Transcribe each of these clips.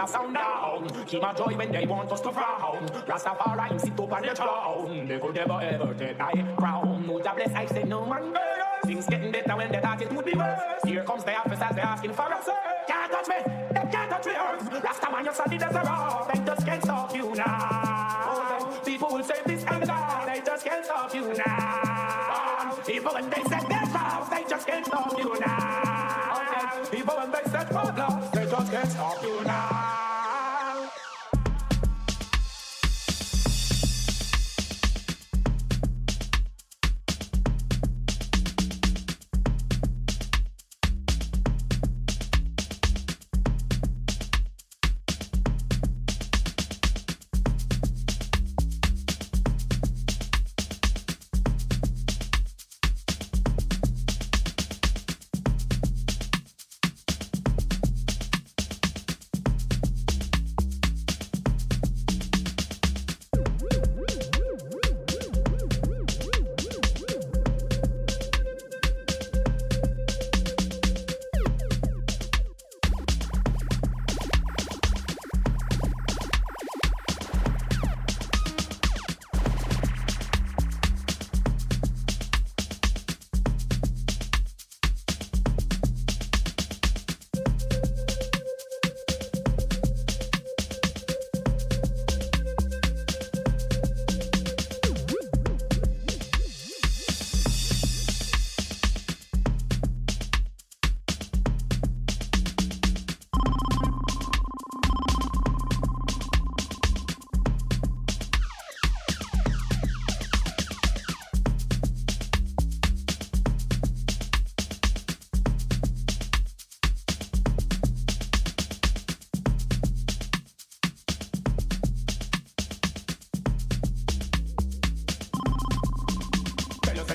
Rasta sound down. Keep my joy when they want us to frown. Rastafari sit up on the throne. They could never ever take my crown. No job bless, I say no man better. Things getting better when they thought it would be worse. Here comes the officers, they're asking for us. Can't touch me, they can't touch me earth. Rasta man, you're solid as a rock. They just can't stop you now. People will say this and that. They just can't stop you now. People when they set their cross, they just can't stop you now.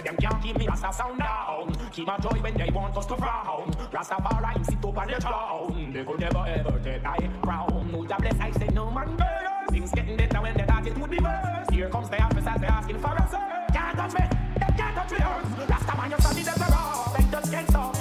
Them can't keep me Rasta sound down. Keep my joy when they want us to frown. Rastafari sit up on the throne. They could never ever take my crown. No job bless, I say no man better. Things getting better when they thought it would be worse. Here comes the officers, they're asking for us. Can't touch me, they can't touch me. Rasta man, you're a rock. They just can't stop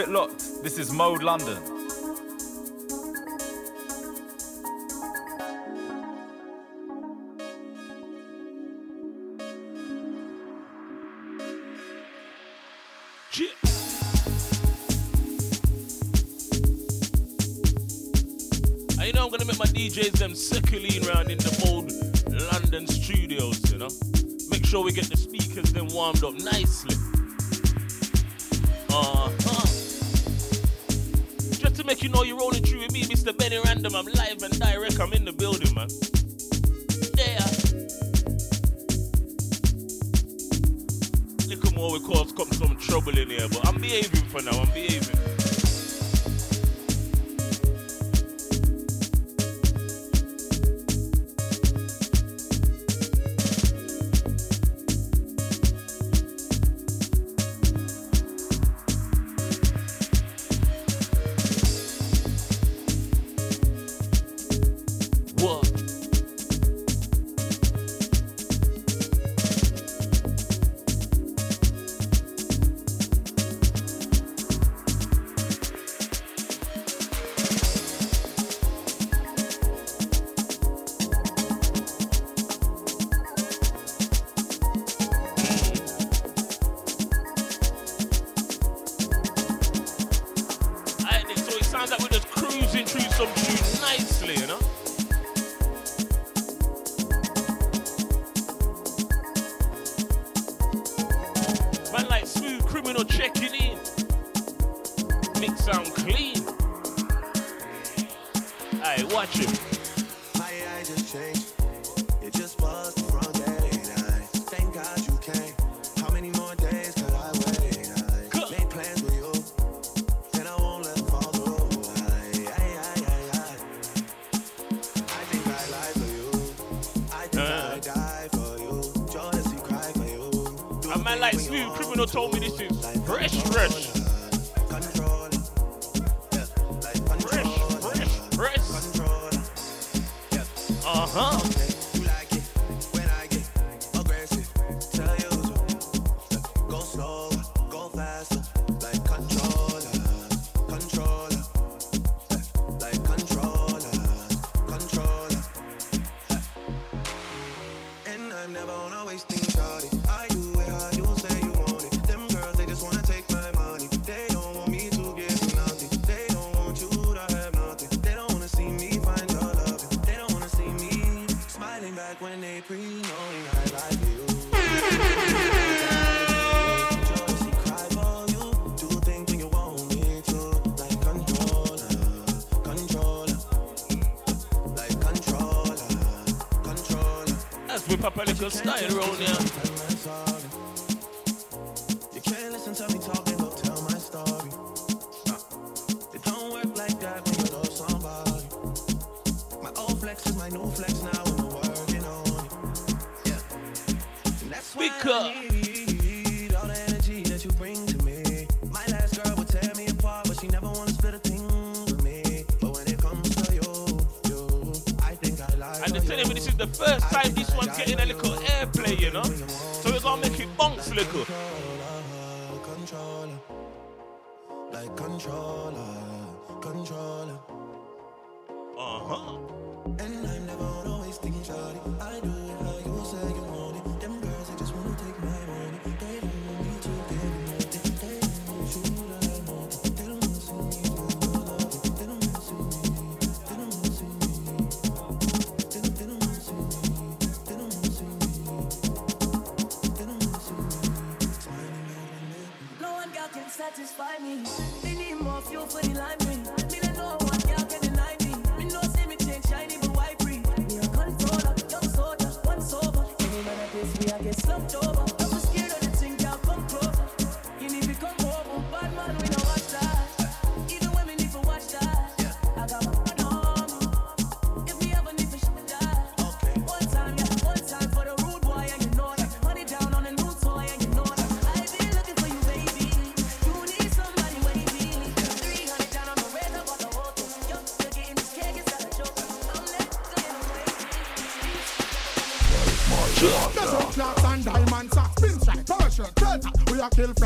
It locked. This is Mode London. I you know I'm gonna make my DJs them circling around in the old London studios, you know. Make sure we get the speakers then warmed up nicely. Uh-huh. Just you know you're rolling through with me, Mr. Benny Random. I'm live and direct. I'm in the building, man. Yeah. Little more cause come some trouble in here, but I'm behaving for now. I'm behaving.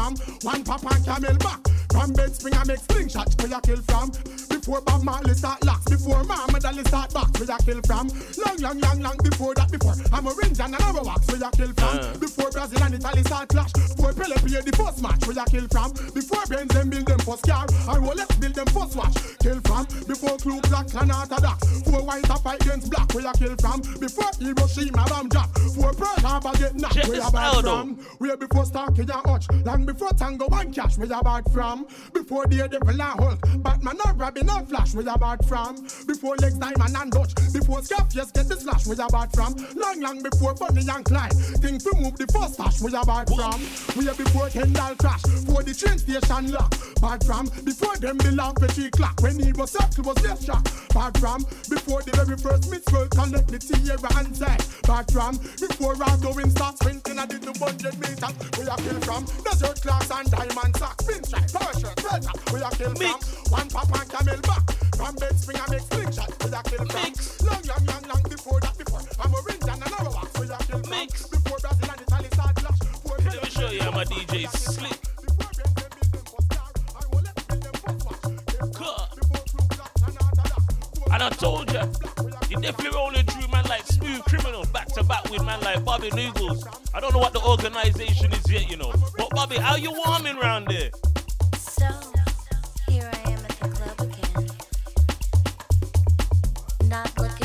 One papa camel back From bed spring I make slingshot where you kill from. Before Bob Marley start locks, before Mama Dolly start box where you kill from. Long, long, long, long before that, before I'm a range and another wax where you kill from. Uh. Before Brazil and Italy start clash, before Pele play the first match where you kill from. Before Benz them build them first car, and Rolex build them first watch. Kill from. Before Ku Klux Klan orthodox, four white fight against black where you kill from. Before Hiroshima bomb drop, four Pearl Harbor get knocked Check where you though. from. Where before Starsky and Hutch, long before Tango and Cash where you bad from. Before the Devil and Hulk, Batman or Robin or Flash where you bad from. Before Lex Diamond and Dutch, before Scarface get the slash where you bad from. Long, long before Bunny and Clyde, think to move the first stash where you bad from. Where before Kendall crash, for the train station lock, bad from. Before them the lamp for three clock, when he was circle was left shot, bad from. Before the very first mitzvah connect the Sierra and Zed, bad from. Before Colorado him start sprinting at the 200 meters. We are kill from desert class and diamond sack, pinstripe, Persian, treasure. We are kill from one pop and camel back. From bed spring I make slingshot. We are kill from long, long, young, long before that before. I'm a ring and another one. We are kill from before Brazil and Italy start clash. Let me show you how my DJ slick. I told you, you definitely only dream man like Smoove Kriminal back to back with man like Bobby Noodlez. I don't know what the organization is yet, you know. But Bobby, how you warming round there? So, here I am at the club again. Not looking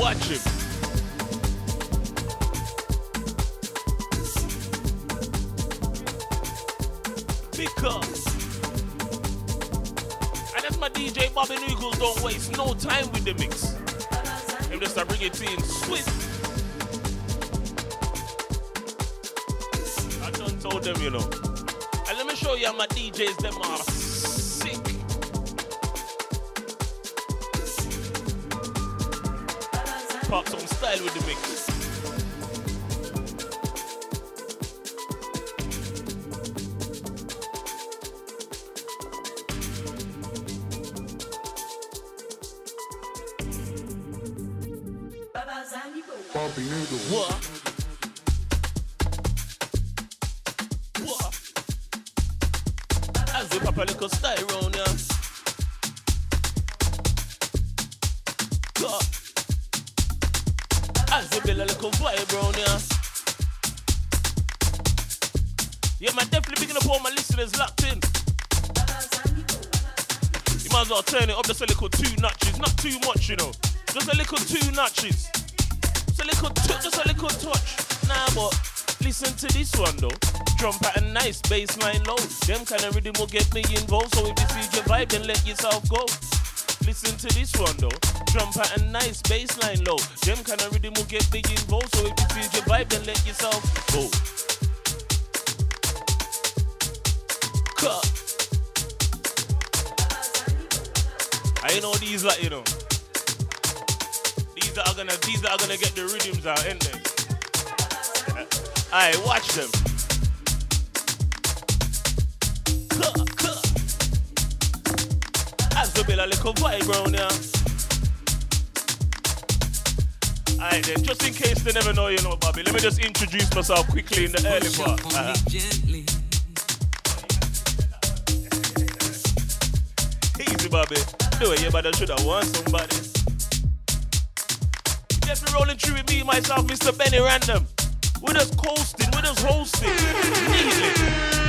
Watch him. Because. And that's my DJ Bobby Eagles don't waste no time with the mix. Him just start bring it in swift. I done told them, you know. And let me show you how my DJs them are style with the mix. kind of rhythm will get me involved. So if you feel your vibe, then let yourself go. Listen to this one though. Trumpet and nice bassline low. Them kind of rhythm will get me involved. So if you feel your vibe, then let yourself go. Cut. I know these like you know. These are gonna these are gonna get the rhythms out, ain't they? Alright, watch them. lyrical vibe round here. Alright then, just in case they never know you know, Bobby, let me just introduce myself quickly in the early part. Uh-huh. Easy, Bobby. Do it, yeah, but I should have won somebody. Just be rolling through with me, myself, Mr. Benny Random. We're just coasting, we're just hosting.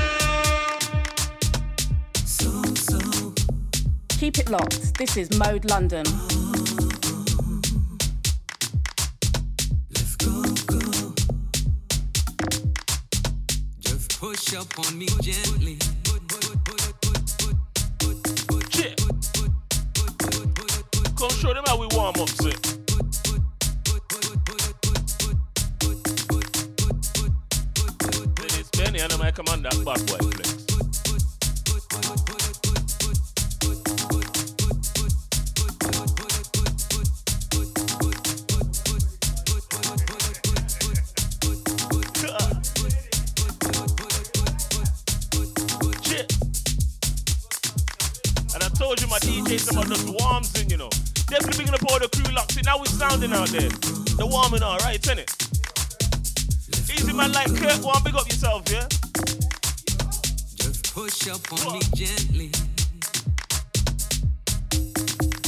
Keep it locked. This is Mode London. let's go, go. Just push up on me gently. Shit. Come show them how we warm up, sir. It's Benny and I command that bad boy flex. DJs about just warms in, you know. Definitely bringing up all the crew locks in. Now we sounding out there. The warming all right, isn't it? Easy man like Kurt, one big up yourself, yeah? Just push up on me gently.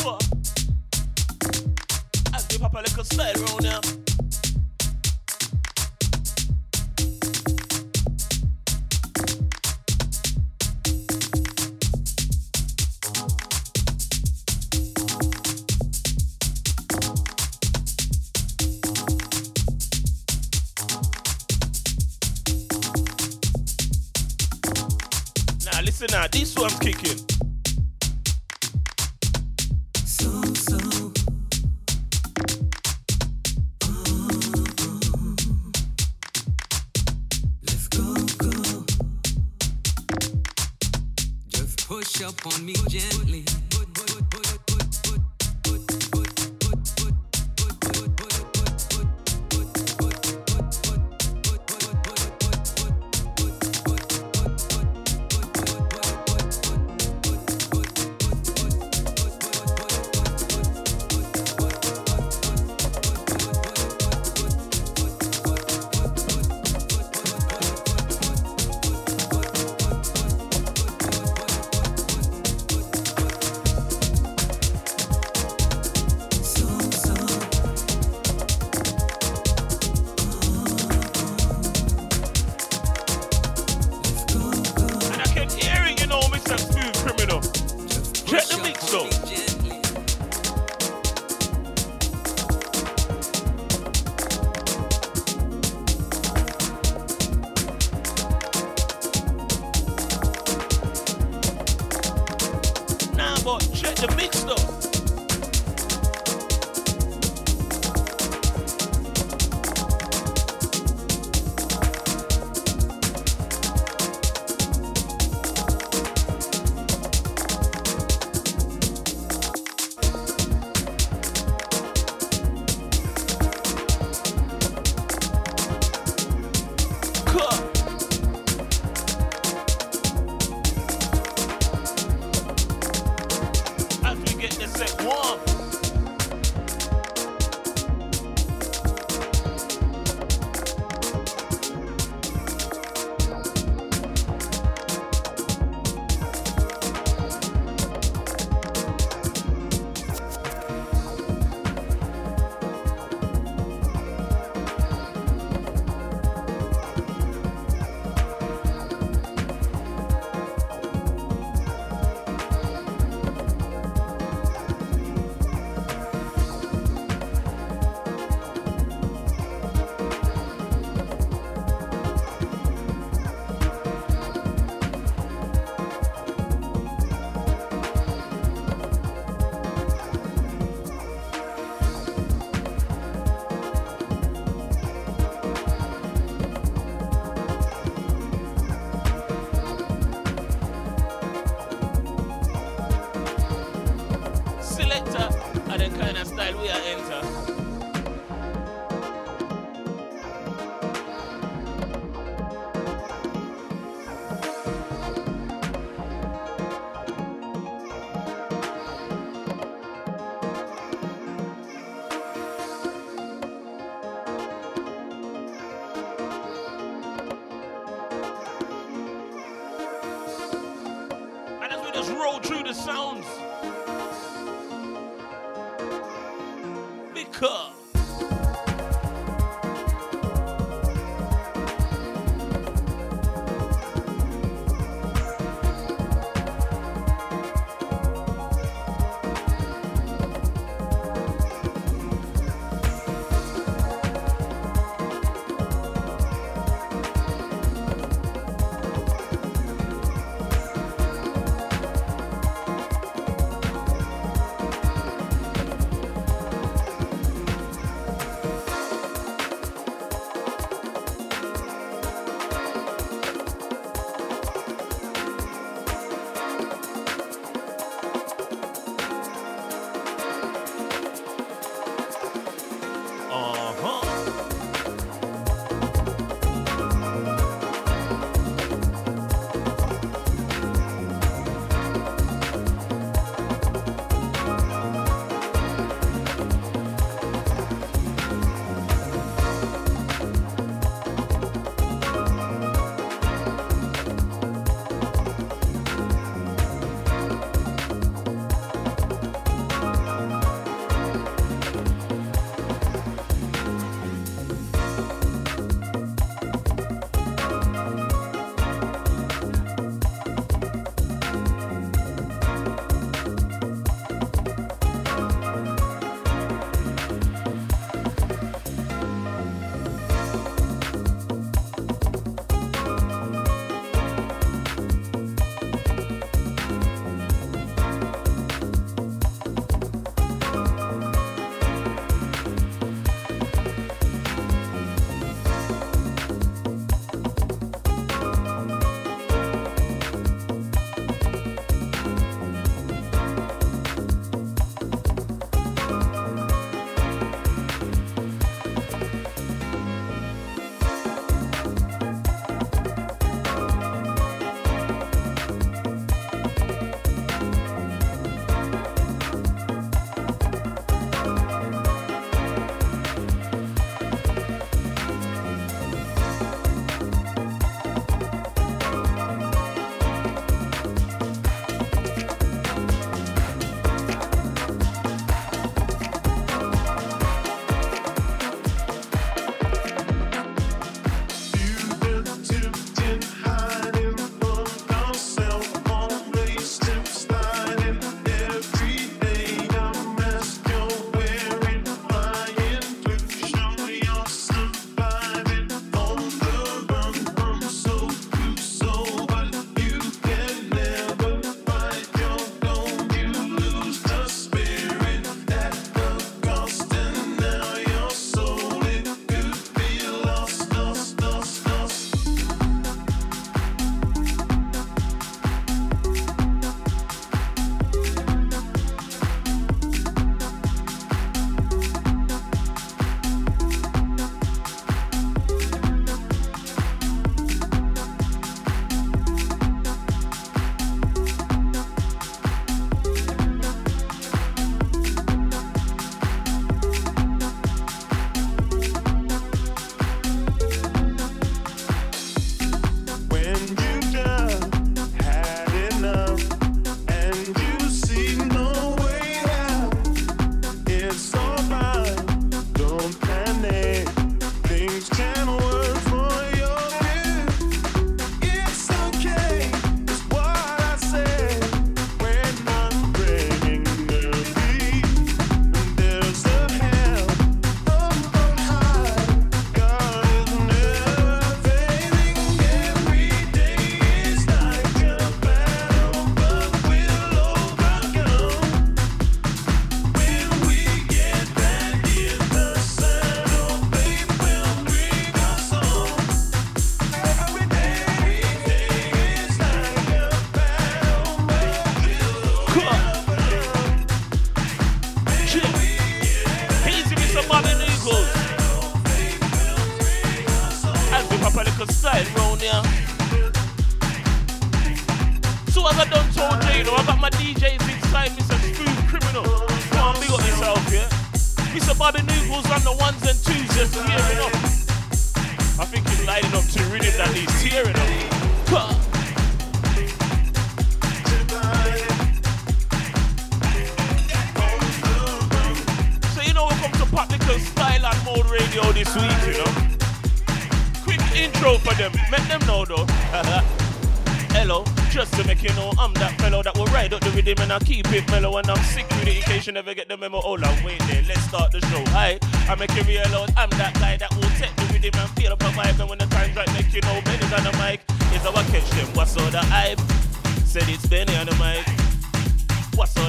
What? I give up a little style around. Now listen now, this one's kicking. Up on me gently.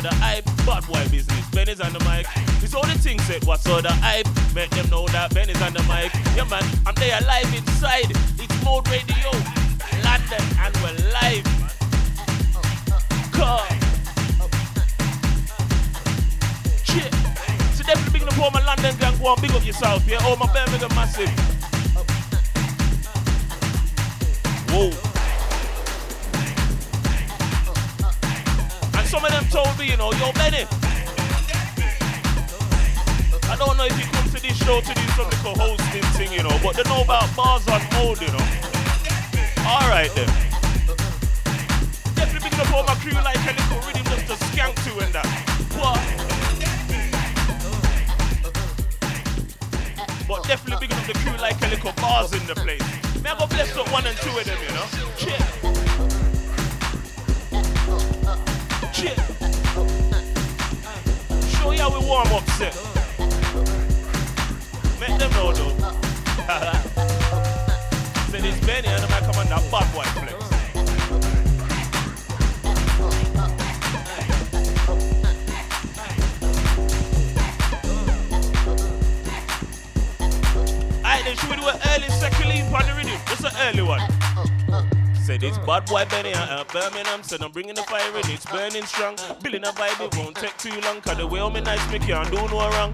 The hype? Bad boy business. Benny's on the mic. It's all the things said. What's all the hype? Make them know that Benny's on the mic. Yeah, man, I'm there live inside. It's Mode Radio, London, and we're live. Come. Shit. So definitely big up all my London gang. Go on, big up yourself, yeah? Oh, my Birmingham massive. Whoa. Some of them told me, you know, yo, Benny. I don't know if you come to this show to do some little hosting thing, you know, but they know about bars on mode, you know. Alright then. Definitely picking up all my crew like a little rhythm just to skank to and that. What? But definitely picking up the crew like a little bars in the place. Man, I go bless up one and two of them, you know? Cheers. Show we warm up. Make them though. This Benny and I might come on that bad boy flex. Alright then, should we do an early second lead on the? Just an early one. Said it's bad boy Benny out uh, of Birmingham. Said I'm bringing the fire and it's burning strong. Building a vibe, it won't take too long. Cause the way I'm nice, me can't do no wrong.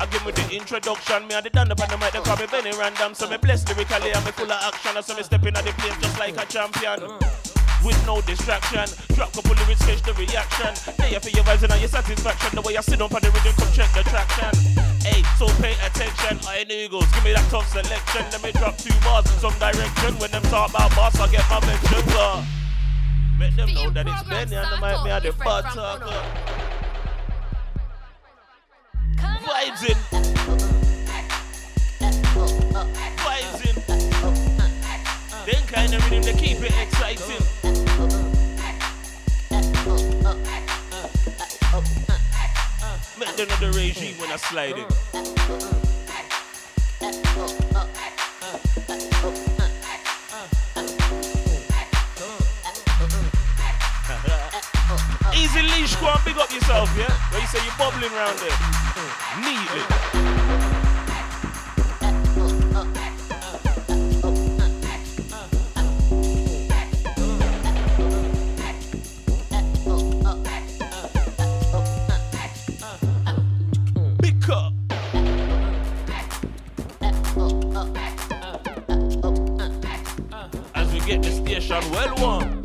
I give me the introduction, me and the done up on the mic, they call me Benny Random. So me blessed lyrically, and me full of action. So me stepping at the place just like a champion. With no distraction, drop couple lyrics, catch the reaction. There for your vibes and your satisfaction. The way I sit up on the rhythm, come check the traction. Hey, so pay attention. I goes, give me that tough selection. Let me drop two bars in some direction. When them talk about boss, I get my mention. Uh. Make them know that it's Benny and the mic, me and the bad talker. Vibes in. Vibes in. Then kind of rhythm, they keep it exciting. Make know the regime when I slide in. Easy leash, go big up yourself, yeah? Where you say you're bubbling around there. Neatly. We get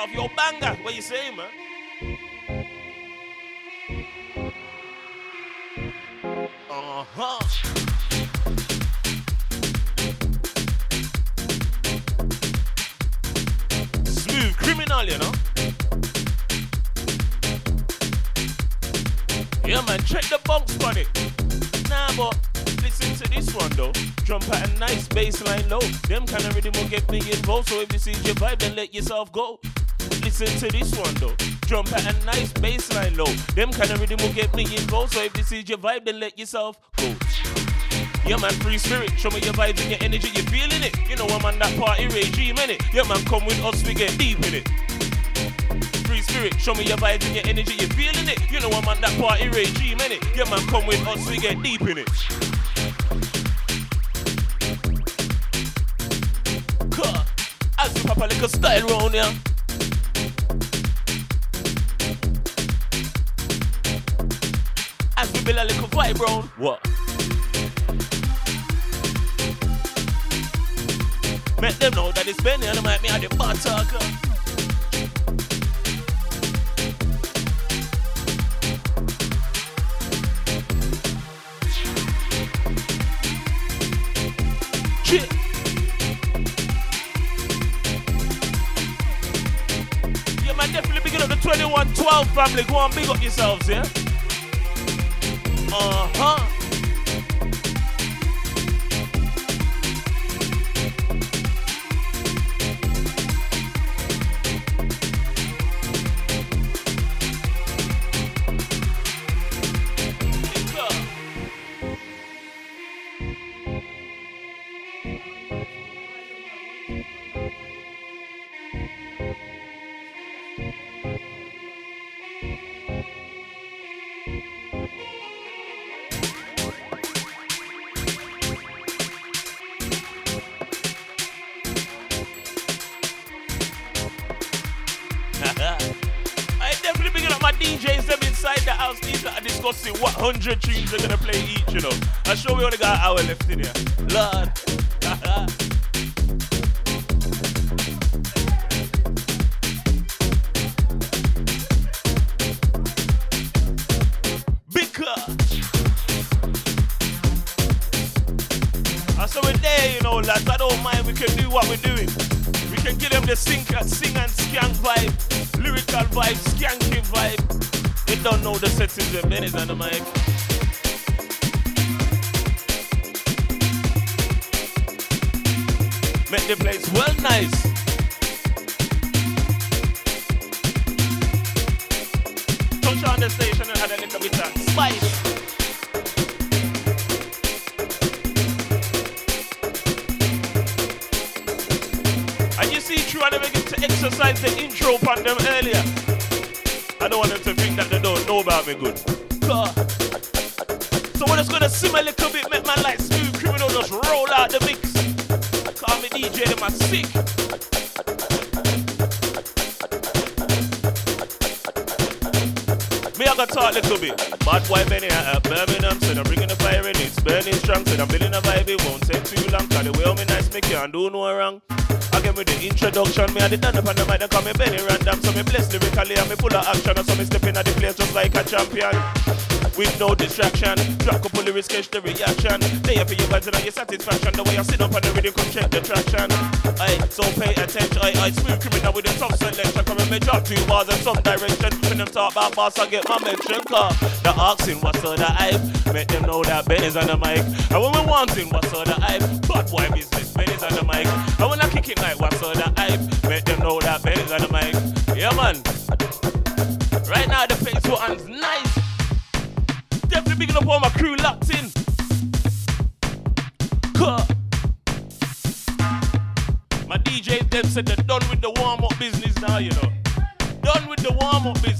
yourself. Yo, banger. What you saying, man? Uh-huh. Smoove Kriminal, you know? Yeah, man, check the bunks it. Nah, but listen to this one though. Drum pattern nice, baseline low. Them kind of rhythm will get me involved. So if you see your vibe, then let yourself go. Listen to this one though. Drum pattern nice, baseline low. Them kind of rhythm will get me involved. So if this is your vibe, then let yourself go. Yeah man, free spirit. Show me your vibes and your energy. You feeling it? You know I'm on that party regime, innit? Yeah man, come with us, we get deep in it. Free spirit, show me your vibes and your energy. You feeling it? You know I'm on that party regime, innit? Yeah man, come with us, we get deep in it. As you pop a little style round ya. As we build a little vibe round. What? Make them know that it's Benny and I might be at the bar talker. Shit. Yeah, man, definitely big up the 2112 family. Go on, big up yourselves, yeah? Uh huh. We introduction, me I did done up on the mic, they call me Benny Random. So me bless lyrically and me full of action. And so me step in at the place just like a champion. With no distraction, drop couple lyrics, catch the reaction. There for your vibes and your satisfaction. The way I sit up on the rhythm, come check the traction. Aye, so pay attention. Aye, aye, Smoove Kriminal with the tough selection. Come and me drop two bars in some direction. When them talk about boss, I get my mention. Cause the asking what's all the hype. Make them know that Ben is on the mic. And when we wanting what's all the hype. Bad boy business, Ben is on the mic. And I kick it like what's all the said they're done with the warm up business now, you know. Done with the warm up business.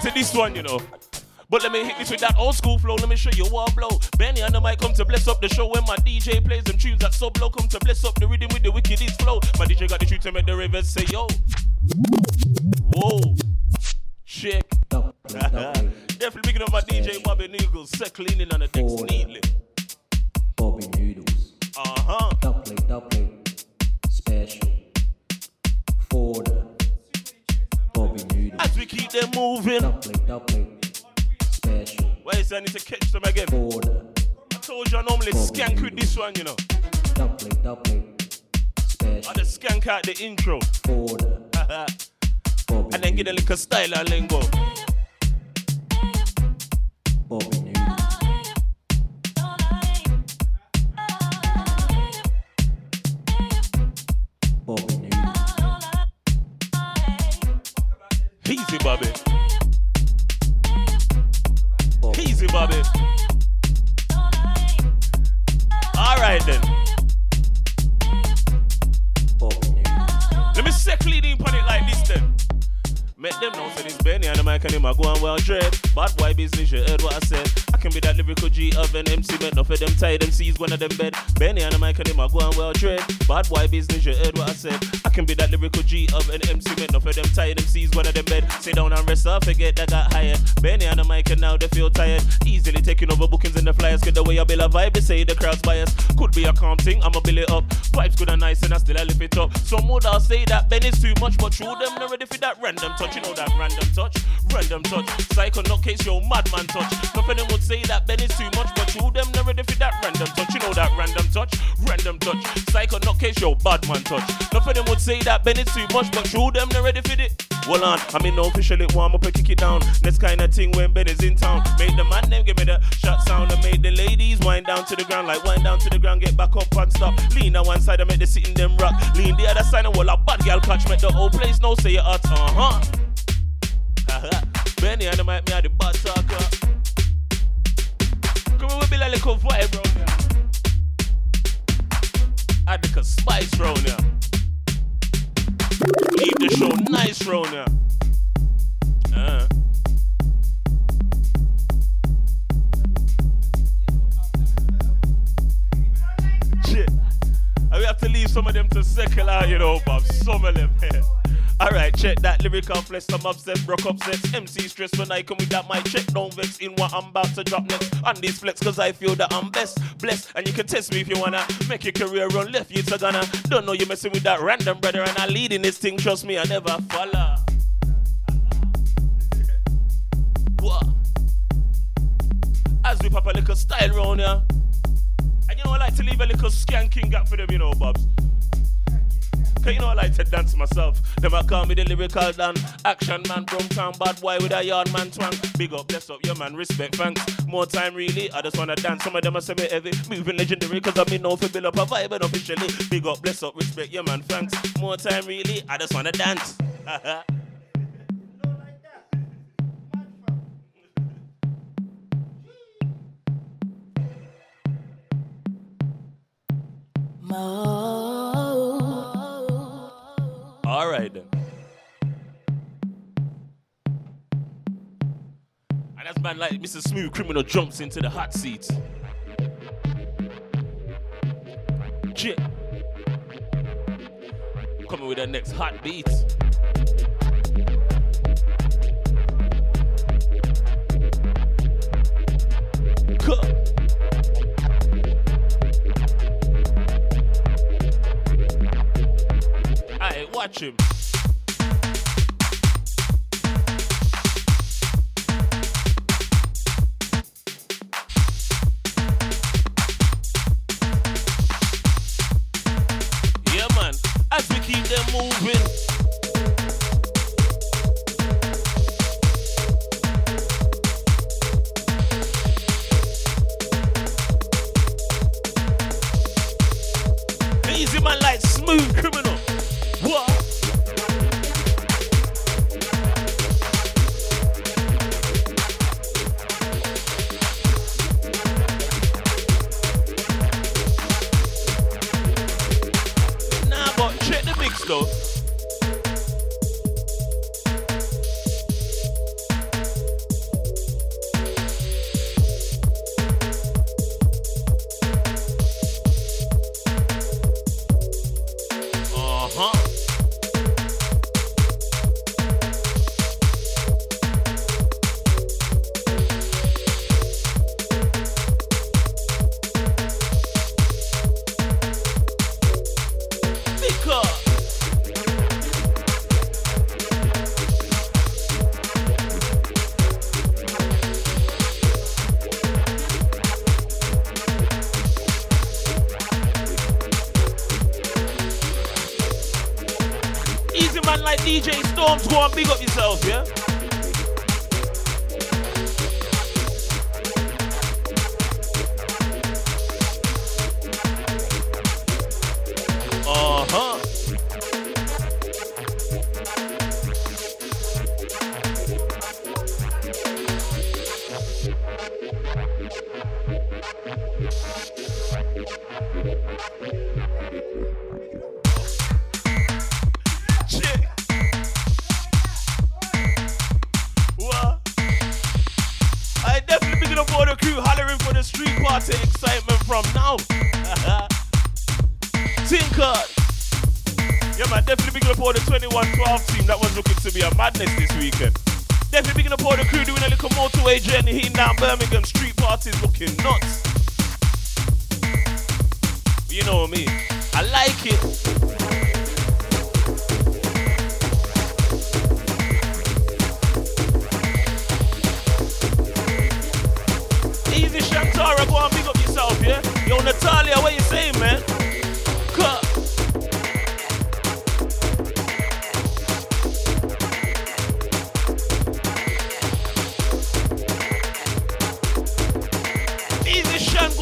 To this one, you know. But let me hit this with that old school flow. Let me show you what I blow. Benny and the might come to bless up the show when my DJ plays them tunes that sub low. Come to bless up the rhythm with the wickedest flow. My DJ got the truth to make the rivers say yo. Much, but true them not ready for that random touch. You know that random touch, random touch. Psycho nutcase, yo madman touch. Them would say that Benny's too much, but true them not ready for that random touch. You know that random touch, random touch. Psycho nutcase, yo badman touch. Them would say that Benny's too much, but true them not ready for it. Hold on, I mean no officially warm up and kick it down. Next kind of thing when Benny's in town. Make the man them give me the shot sound and make the ladies wind down to the ground like wind down to the ground, get back up and stop. Lean on one side and make the sitting them rock. Lean the other side and well a girl catch make the whole place know say you hot. Uh huh. Flex. Some upset, broke upsets. MC stress when I come with that mic check. Don't vex in what I'm about to drop next. On these flex, cause I feel that I'm best. Blessed. And you can test me if you wanna make your career run left. You to gonna. Don't know you're messing with that random brother. And I lead in this thing. Trust me, I never follow. What? As we pop a little style round here. And you know I like to leave a little skanking gap for them, you know, Bobs. Cause you know I like to dance myself. Them I call me the lyrical Dan. Action man, from town bad boy with a yard man twang. Big up, bless up, your man, respect, thanks. More time really, I just wanna dance. Some of them are semi heavy, moving legendary, cause I mean no for build up a vibe and officially. Big up, bless up, respect, your man, thanks. More time really, I just wanna dance. All right then. And as man like Mr. Smoove Kriminal jumps into the hot seat. Chip. Coming with the next hot beat. Watch him.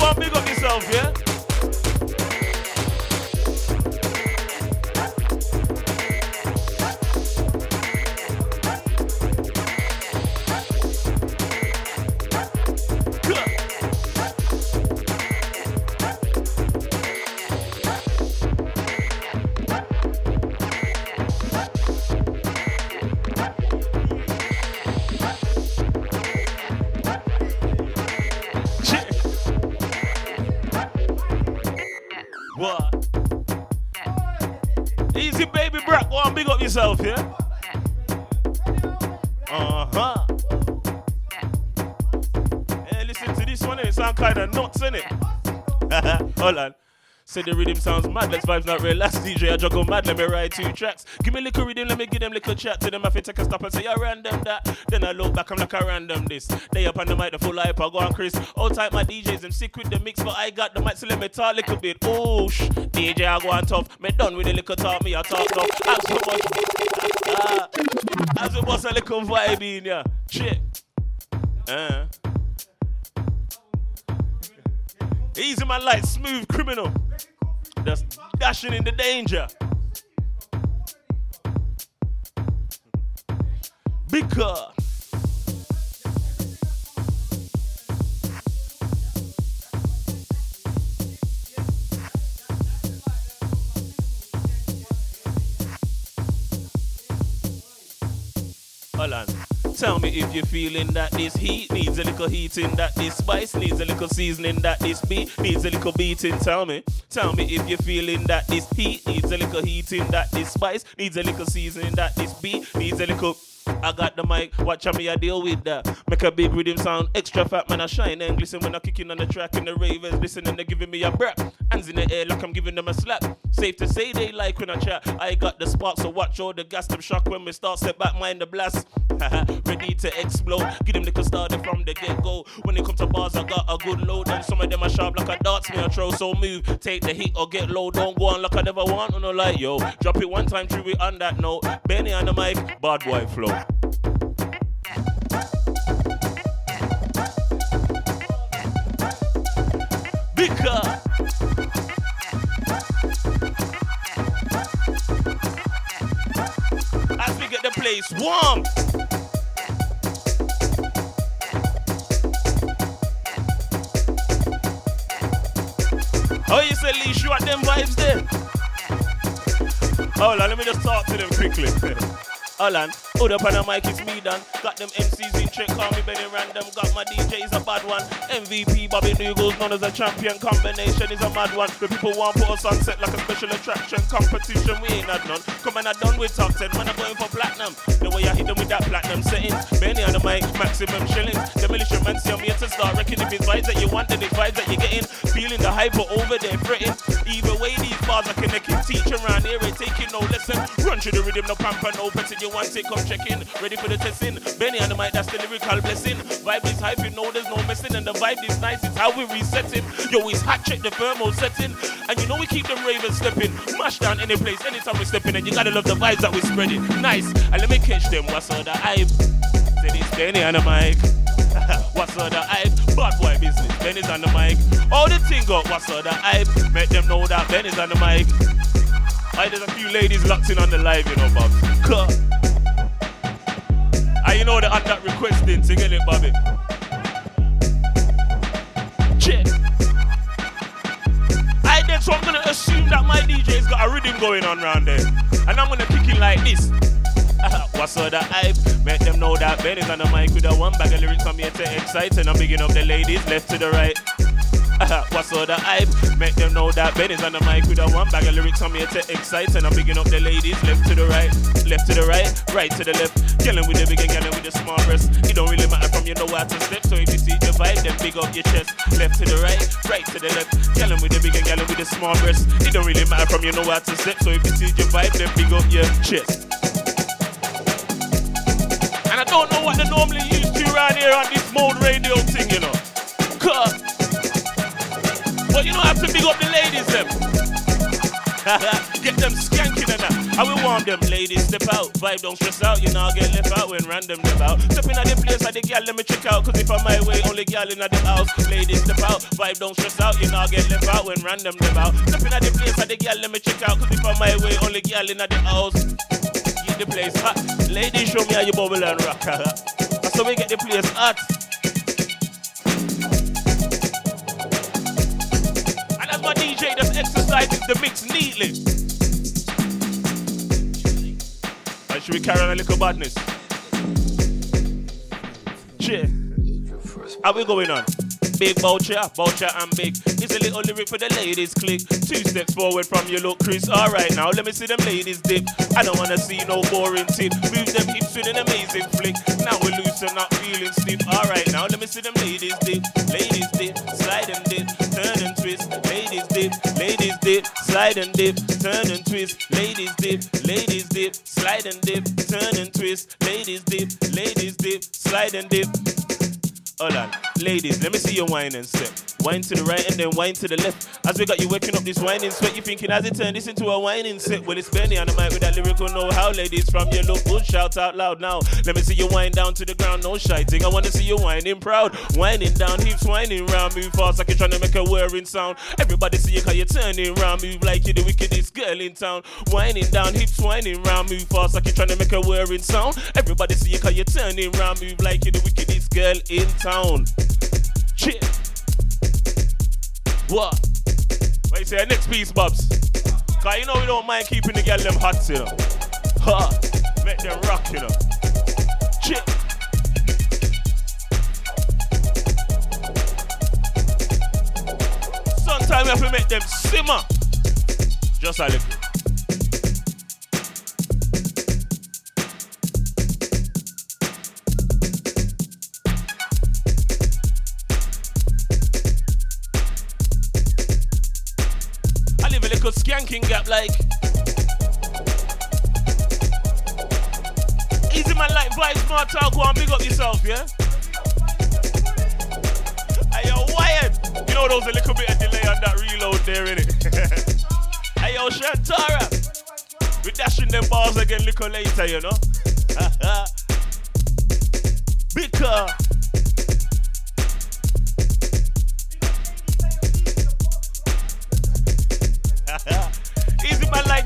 Go big up yourself, yeah? Say the rhythm sounds mad, let's vibes not real. Last DJ, I juggle mad, let me write two tracks. Give me a little rhythm, let me give them little chat to them. I take a stop and say, I random that. Then I look back, I'm like, I random this. They up on the mic, the full hype, I go on Chris. All type my DJs, I'm sick with the mix, but I got the mic, so let me talk a little bit. Oh, shh. DJ, I go on tough. Me done with the little talk, me, I talk tough. Have so much. Ah, Have so much a little vibe in ya. Shit. Uh. Easy my like Smoove Kriminal. Just dashing in the danger. Because Hold on. Tell me if you're feeling that this heat needs a little heating, that this spice needs a little seasoning, that this beat needs a little beating. Tell me, tell me if you're feeling that this heat needs a little heating, that this spice needs a little seasoning, that this beat needs a little. I got the mic, watch how me I deal with that. Make a big rhythm sound, extra fat man I shine and glisten when I kicking on the track and the ravers listen and they giving me a breath. Hands in the air like I'm giving them a slap. Safe to say they like when I chat. I got the spark, so watch all the gas them shock when we start step back mind the blast. Ready to explode. Give them the started from the get go. When it comes to bars, I got a good load. And some of them are sharp like a darts me I throw. So move, take the heat or get low. Don't go on like I never want no light, yo. Drop it one time, true it on that note. Benny on the mic, bad boy flow. Warm. How you say, Leash, you at them vibes there? Hold on, let me just talk to them quickly. Hold on, hold up on the mic, it's me done. Got them MCs in check, call me Benny Random. Got my DJs a bad one. MVP Bobby Noodlez, known as a champion. Combination is a mad one. The people want put us on set like a special attraction. Competition, we ain't had none. Come and I done with top 10, man, I'm going for platinum. The way I hit them with that platinum settings. Benny on the mic, maximum shillings. The militia man see I'm here to start wrecking. If it's vibes that you want, then it's vibes that you're getting. Feeling the hyper over there, fretting. Either way, these bars are connecting. Teach around here, ain't taking no lesson. Run through the rhythm, no pamper, no petting. You want it, come check in. Ready for the testing. Benny on the mic, that's the lyrical blessing. Vibe is hype, you know there's no messing. And the vibe is nice, it's how we reset it. Yo, it's hot, check the thermal setting. And you know we keep them ravens stepping. Mash down any place, anytime we step in. And you gotta love the vibes that we spreading. Nice. And let me catch them. What's all the hype? Say this Benny on the mic. what's all the hype? Bad boy business. Benny's on the mic. All the thing got what's all the hype? Make them know that Benny's on the mic. Aye, there's a few ladies locked in on the live, you know, Bob. Cut. And you know the that requesting get it, Bobby? Check. I then so I'm gonna assume that my DJ's got a rhythm going on round there. And I'm gonna kick it like this. What's all the hype? Make them know that Ben is on the mic with a one bag of lyrics I'm here to excite and I'm bigging up the ladies left to the right. What's all the hype? Make them know that Ben is on the mic with a one bag of lyrics I'm here to excite and I'm picking up the ladies left to the right, left to the right, right to the left. Yelling with the big and yelling with the small breast. It don't really matter from you know how to step. So if you see the vibe, then big up your chest. Left to the right, right to the left. Yelling with the big and yelling with the small breast. It don't really matter from you know how to step. So if you see the vibe, then big up your chest. And I don't know what they normally use to around here on this mode radio thing, you know. Cut. But you I have to big up the ladies, them. get them skanking and that. I will want them ladies step out. Vibe don't stress out. You know I get left out when random step out. Stepping at the place like the girl, let me check out. Cause if I'm my way, only girl in at the house. Ladies step out. Vibe don't stress out. You know I get left out when random step out. Stepping at the place like the girl, let me check out. Cause if I'm my way, only girl in at the house. Get the place hot. Ladies show me how you bubble and rock. How we get the place hot. My DJ just exercises the mix neatly. And should we carry on a little badness? Cheer. How we going on? Big Boucher, Boucher and big. It's a little lyric for the ladies click. Two steps forward from you look Chris. Alright now, let me see them ladies dip. I don't wanna see no boring tip. Move them hips with an amazing flick. Now we're loose and not feeling stiff. Alright now, let me see them ladies dip. Ladies dip, slide and dip, turn and twist. Ladies dip, ladies dip, slide and dip, turn and twist. Ladies dip, ladies dip, slide and dip, turn and twist. Ladies dip, ladies dip, slide and dip. Hold on. Ladies, let me see your wine and step. Wine to the right and then wine to the left. As we got you waking up this whining sweat, you thinking as it turned this into a whining set. Well, it's Benny on the mic with that lyrical know-how. Ladies, from your good, shout out loud now. Let me see you wind down to the ground, no shiting. I wanna see you whining proud. Whining down, hips whining round, move fast like you're trying to make a whirring sound. Everybody see you cause you're turning round, move like you're the wickedest girl in town. Whining down, hips whining round, move fast like you're trying to make a whirring sound. Everybody see you cause you're turning round, move like you're the wickedest girl in town. Shit. What? What you say? Next piece, Bubs. Cause you know we don't mind keeping the girl them hot, you know. Ha. Make them rock, you know. Shit. Sometimes we have to make them simmer. Just a little. Little skanking gap like. Easy man like vibes, smart talk, go and big up yourself, yeah? Hey, yo, wired. You know there was a little bit of delay on that reload there, innit? hey, yo, Shantara. We dashing them bars again little later, you know? Easy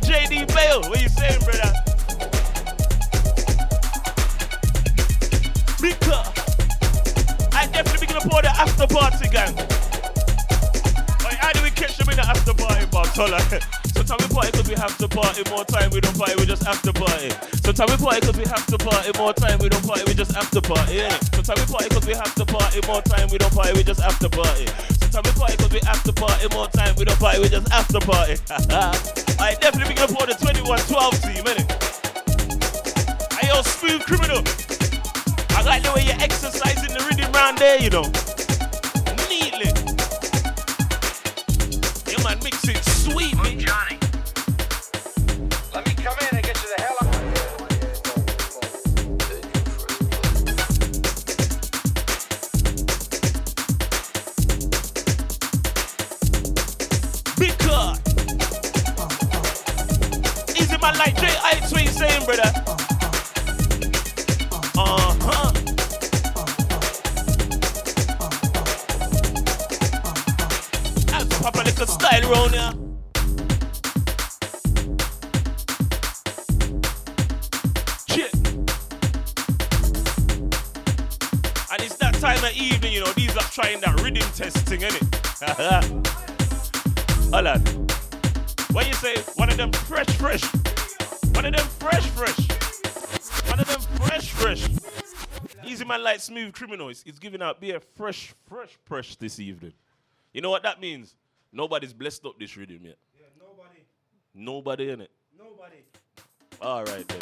like JD Bale. What you saying, brother? Because I definitely gonna pour the after party gang. Like, how do we catch them in the after party, Bob? Hold on. Sometimes we party because we have to party. More time we don't party, we just have to party. Sometimes we party because we have to party. More time we don't party, we just have to party. Yeah. Sometimes we party because we have to party. More time we don't party, we just have to party. Sometimes we party because we to party. More time we don't party, we just after party. I definitely be gonna put the 2112 team, innit? Hey, yo, Smoove Kriminal. I like the way you're exercising the rhythm round there, you know. Neatly. Yeah, man, mix it sweet, man. Johnny. Let me come in man like J. I what you saying, brother. Uh huh. That's Papa little style round here. Shit. And it's that time of evening, you know, these are trying that rhythm testing, innit? Hold on. When you say one of them fresh, fresh, one of them fresh, fresh, one of them fresh, fresh. Easy man like Smoove Kriminals. It's giving out beer fresh, fresh, fresh this evening. You know what that means? Nobody's blessed up this rhythm yet. Yeah, nobody. Nobody in it. Nobody. All right then.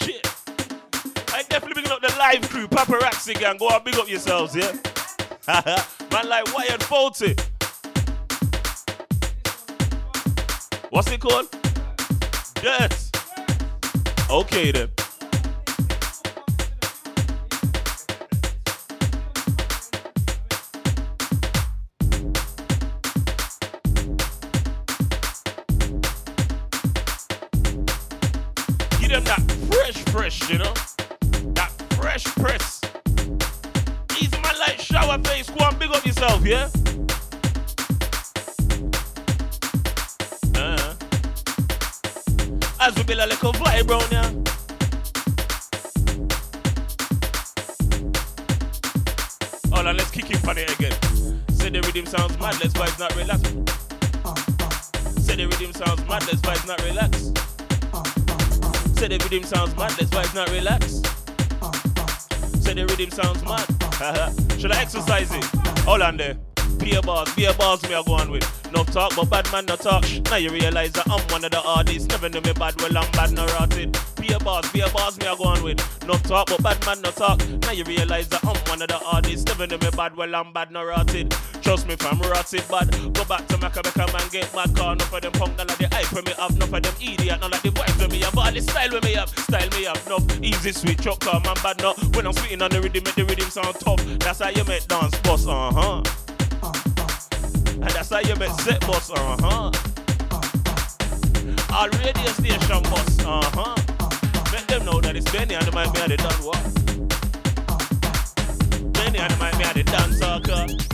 Shit. I definitely big up the live crew, paparazzi gang. Go and big up yourselves, yeah? Man like Wyatt Faulty. What's it called? Dirt. Okay then. Give them that fresh, fresh, you know? That fresh press. Easy man like shower face. Go and big up yourself, yeah? As we build a little vibe round here. Hold on, let's kick it on again. Say the rhythm sounds mad, let's vibes not relax. Say the rhythm sounds mad, let's vibes not relax. Say the rhythm sounds mad, let's vibes not relax. Say the rhythm sounds mad. Should I exercise it? Hold on there. Beer bars, beer bars me are going with. No talk, but bad man no talk. Now you realize that I'm one of the artists. Never knew me bad, well I'm bad no rotted. Beer bars, beer bars me I go on with. No talk, but bad man no talk. Now you realize that I'm one of the artists. Never knew me bad, well I'm bad no rotted. Trust me, fam, rotted bad. Go back to Maccabeca man, get mad car. Enough of them punk, none of the hype when me have. Enough of them idiot, none of the vibes when me have. All the style when me have, style me have. No easy sweet chuck man bad no. When I'm spitting on the rhythm, make the rhythm sound tough. That's how you make dance boss, uh huh. And that's how you make set boss, uh huh. All radio station boss, uh huh. Make them know that it's Benny and the man me had the done what? Benny and the man me had the dance sucker.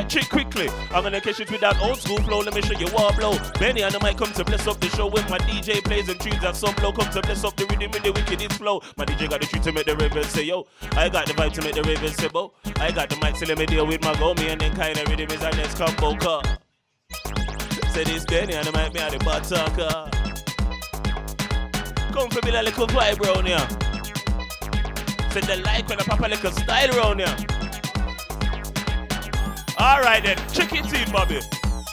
Catch it quickly. I'm gonna catch it with that old school flow. Let me show you what blow. Benny and I might come to bless up the show when my DJ plays and tunes that some blow come to bless up the rhythm in the wickedest flow. My DJ got the truth to make the ravens say yo. I got the vibe to make the ravens say bo. I got the mic to let me deal with my go me and then kind of rhythm is our next combo car. Say this Benny and I might be at the bar talker. Come for me like little vibe round here. Say the like when I pop a little style round here. Alright then, check it in, Bobby.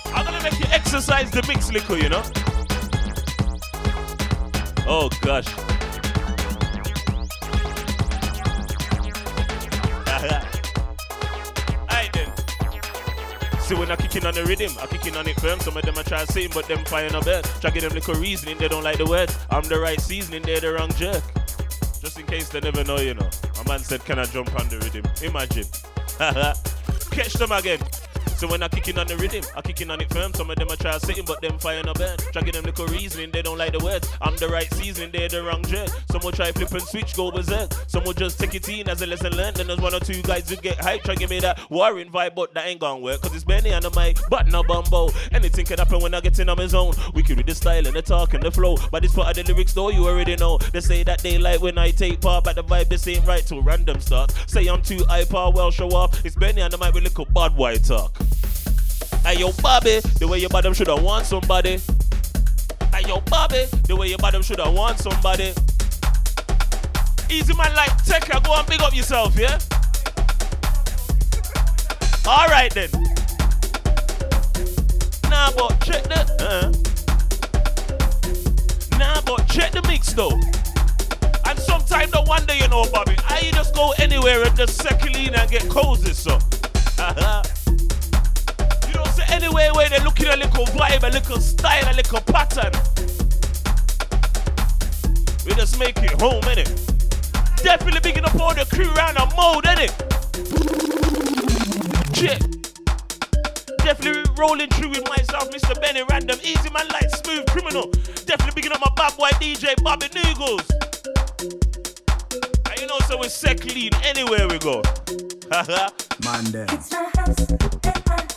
I'm gonna make you exercise the mix little, you know? Oh gosh. Alright then. See when I kicking on the rhythm, I'm kicking on it firm. Some of them I try sing, but them fire no bed. Try get them little reasoning, they don't like the words. I'm the right seasoning, they're the wrong jerk. Just in case they never know, you know. My man said, Can I jump on the rhythm? Imagine. Catch them again. So when I kicking on the rhythm, I kicking on it firm. Some of them I try sitting, but them fire no burn. Try them little reasoning, they don't like the words. I'm the right seasoning, they're the wrong jerk. Some will try flip and switch, go berserk. Some will just take it in as a lesson learned. Then there's one or two guys who get hype, try give me that warring vibe, but that ain't gonna work. Cause it's Benny and the mic, but no bumbo. Anything can happen when I get in on my zone. Wicked with the style and the talk and the flow. But this part of the lyrics though, you already know. They say that they like when I take part, but the vibe this ain't right till random starts. Say I'm too hyper, well show off. It's Benny and the mic with little bad white talk. Hey yo, Bobby, the way your bottom shoulda want somebody. Hey yo, Bobby, the way your bottom shoulda want somebody. Easy man like Tekka, go and big up yourself, yeah? Alright then. Nah, but check the. Uh, nah, but check the mix though. And sometimes the wonder, you know, Bobby, I just go anywhere and just in and get cozy, so. You know, say anywhere where they looking a little vibe, a little style, a little pattern. We just make it home, innit? Definitely bigging up all the crew around the mode, innit? Check. Definitely rolling through with myself, Mr. Benny Random, Easy Man Light, Smoove Kriminal. Definitely bigging up my bad boy DJ Bobby Noodlez. And you know, so we're set clean anywhere we go. Haha. Monday. It's my house and I live here. It's my house.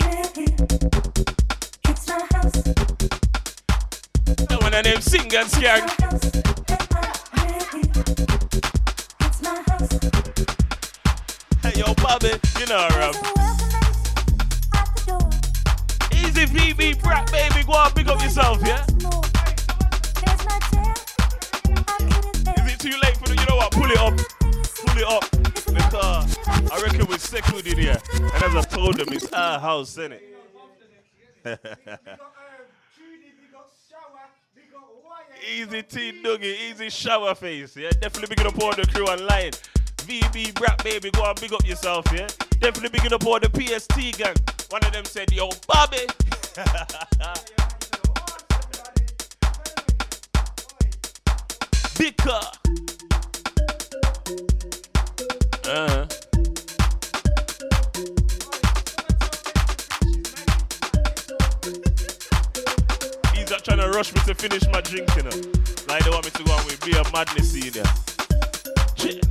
my house and I live here. It's my house. that one a name Sing and Skank. At the door. And if you come on in, you're gonna get much more. There's my chair. I put it there. Everything you see is blood and hair. Whoa! It's my house and I live here. It's my house. That one a name Sing and Skank. It's my house. Hey yo, Bobby, you know Rob. Um. Easy brat baby, go on, big up yourself, yeah? Is it too late for the, you know what, pull it up, pull it up. Because I reckon we're secluded in here. And as I told them, it's our house, it easy T Dougie, easy shower face, yeah? Definitely big up all the crew online. VB brat baby, go on, big up yourself, yeah? Definitely big up all the PST gang. One of them said, yo, Bobby. Bika. Uh-huh. He's trying to rush me to finish my drink, you know. Like they want me to go on with beer madness there. Shit.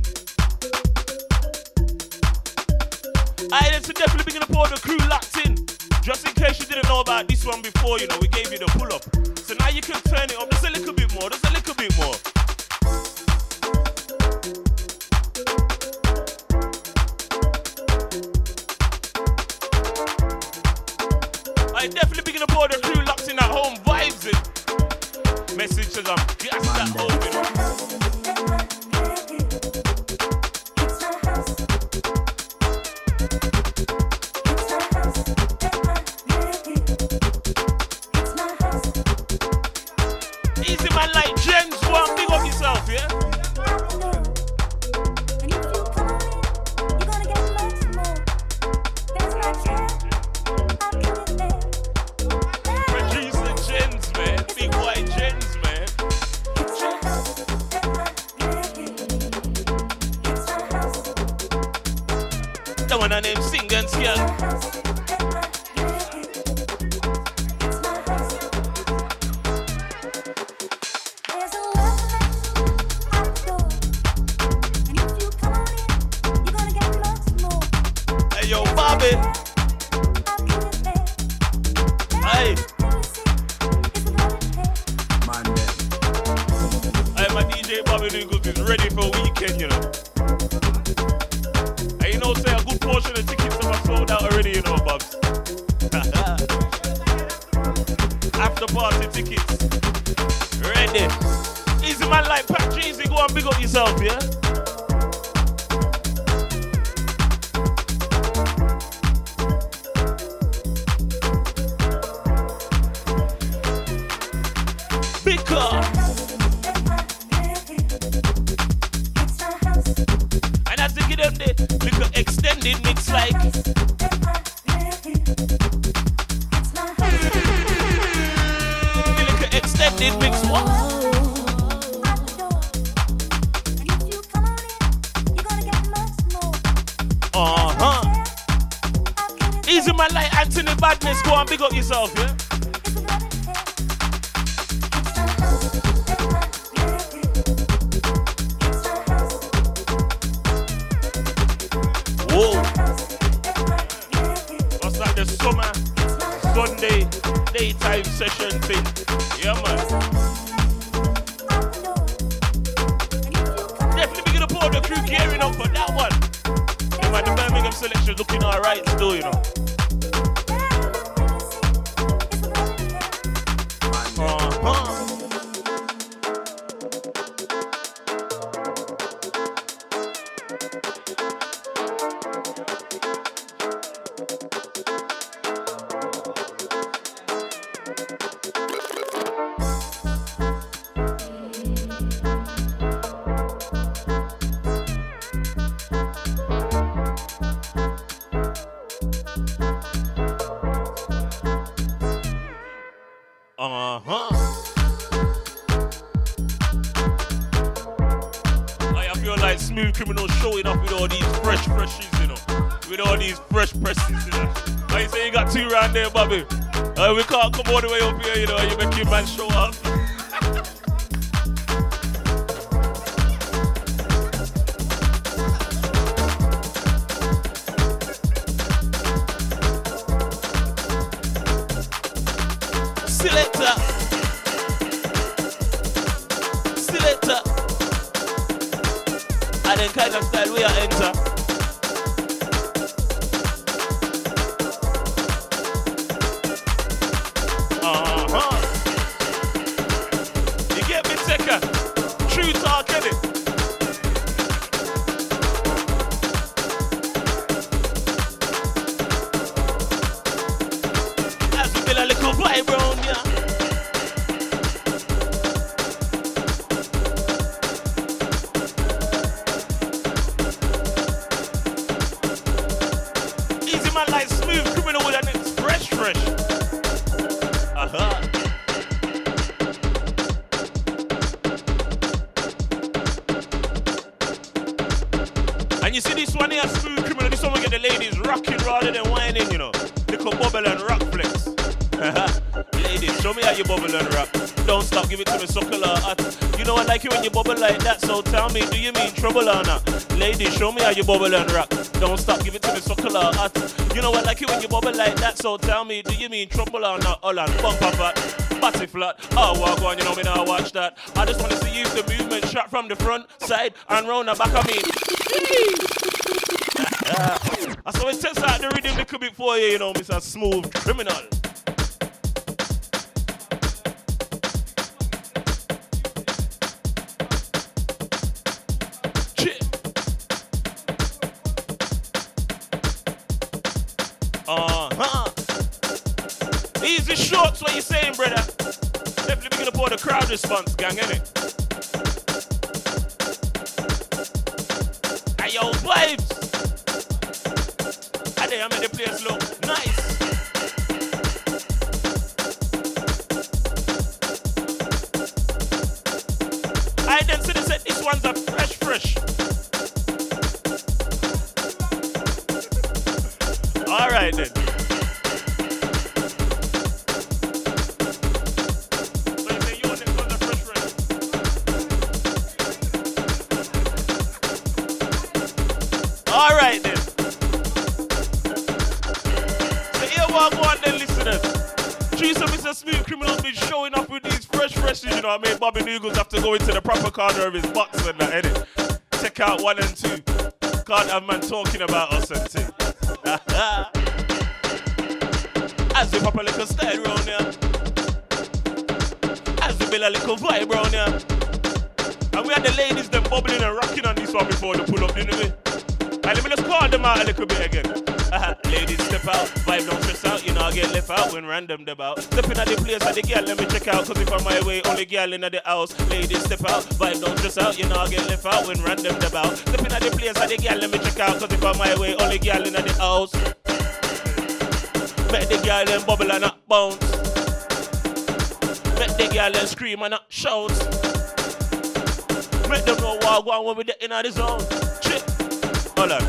I then definitely beginning to pour the crew locked in. Just in case you didn't know about this one before, you know, we gave you the pull up. So now you can turn it up Why round ya. Yeah. mean? Do you mean trouble or not? Lady, show me how you bubble and rock. Don't stop, give it to me, so or hot. You know what, like it when you bubble like that. So tell me, do you mean trouble or not? Hold on, bump up, fuck batty flat. Oh, well, go on, you know me now, watch that. I just want to see use the movement shot from the front, side, and round the back of me. I saw it takes out the rhythm a little bit for you, you know, Mr. Smoove Kriminal. crowd response gang, innit? Hey, yo, vibes! I didn't make the place look corner of his box and that, edit. Check out one and two. Can't have man talking about us and thing. As we pop a little style round here. As we build a little vibe round here. And we had the ladies them bubbling and rocking on this one before they pull up, didn't we? And let me just call them out a little bit again. Know I when random deb out. Stepping at the place at the girl, let me check out, cause if I'm my way, only girl in the house. Ladies, step out, vibe don't stress out, you know I get left out when random deb out. Stepping at the place at the girl, let me check out, cause if I'm my way, only girl in the house. Make the girl them bubble and not bounce. Make the girl them scream and not shout. Make them know what I when we get in the zone. Chip. Hold on.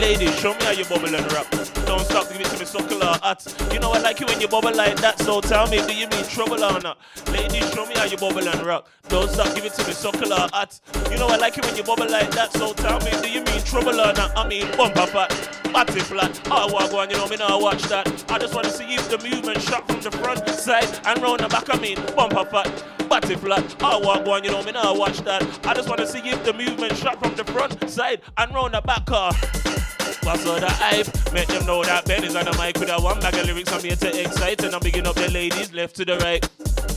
Ladies, show me how you bubble and rap. Don't stop, give it to me, suckle or hot. You know I like it when you bubble like that, so tell me, do you mean trouble or not? Lady, show me how you bubble and rock. Don't stop, give it to me, suckle or hot. You know I like it when you bubble like that, so tell me, do you mean trouble or not? I mean bumper fat, body flat. Oh, walk on, you know me now watch that. I just wanna see if the movement shot from the front, side, and round the back. I mean bumper fat. Body flat, I walk one, you know me now watch that. I just wanna see if the movement shot from the front, side, and round the back car. What's all the hype? Make them know that Ben is on the mic with a one bag of lyrics. I'm here to excite and I'm bigging up the ladies left to the right.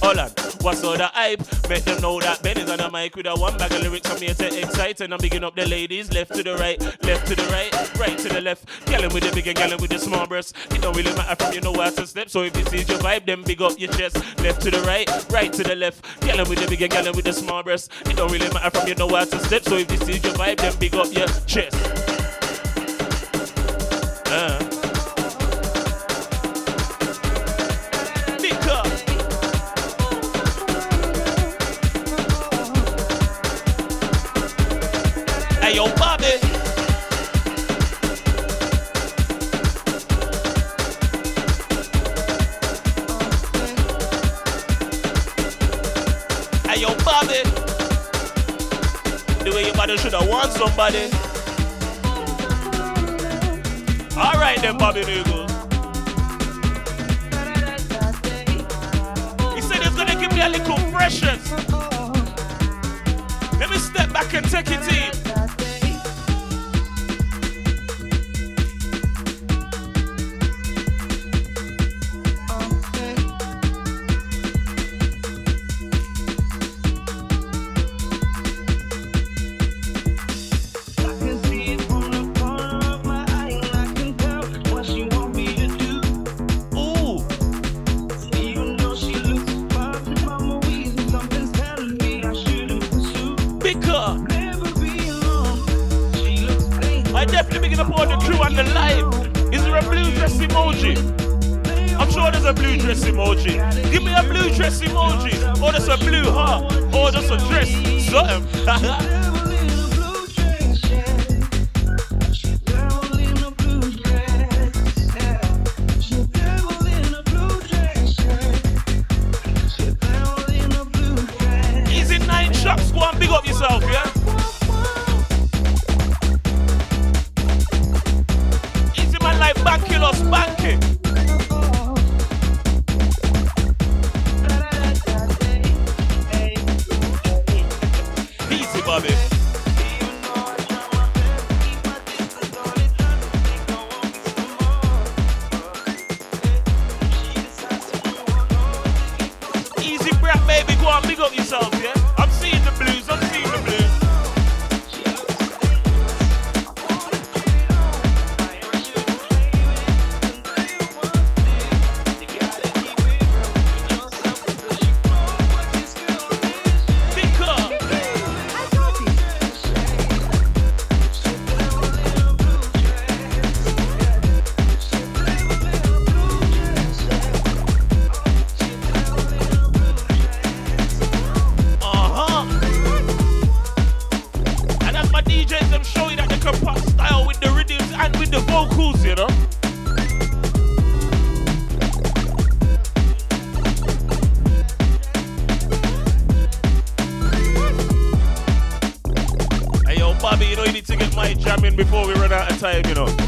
Hold on, what's all the hype? Make them know that Ben is on the mic with a one bag of lyrics. I'm here to excite and I'm bigging up the ladies left to the right, left to the right, right to the left. Gallon with the big and gallon with the small breasts. It don't really matter from you know where to step. So if this is your vibe, then big up your chest. Left to the right, right to the left. Gallon with the big and gallon with the small breasts. It don't really matter from you know where to step. So if this is your vibe, then big up your chest. Yo, Bobby. The way your body should have want somebody. All right then, Bobby Noodle. He said he's gonna give me a little freshness. Let me step back and take it in. Before we run out of time, you know.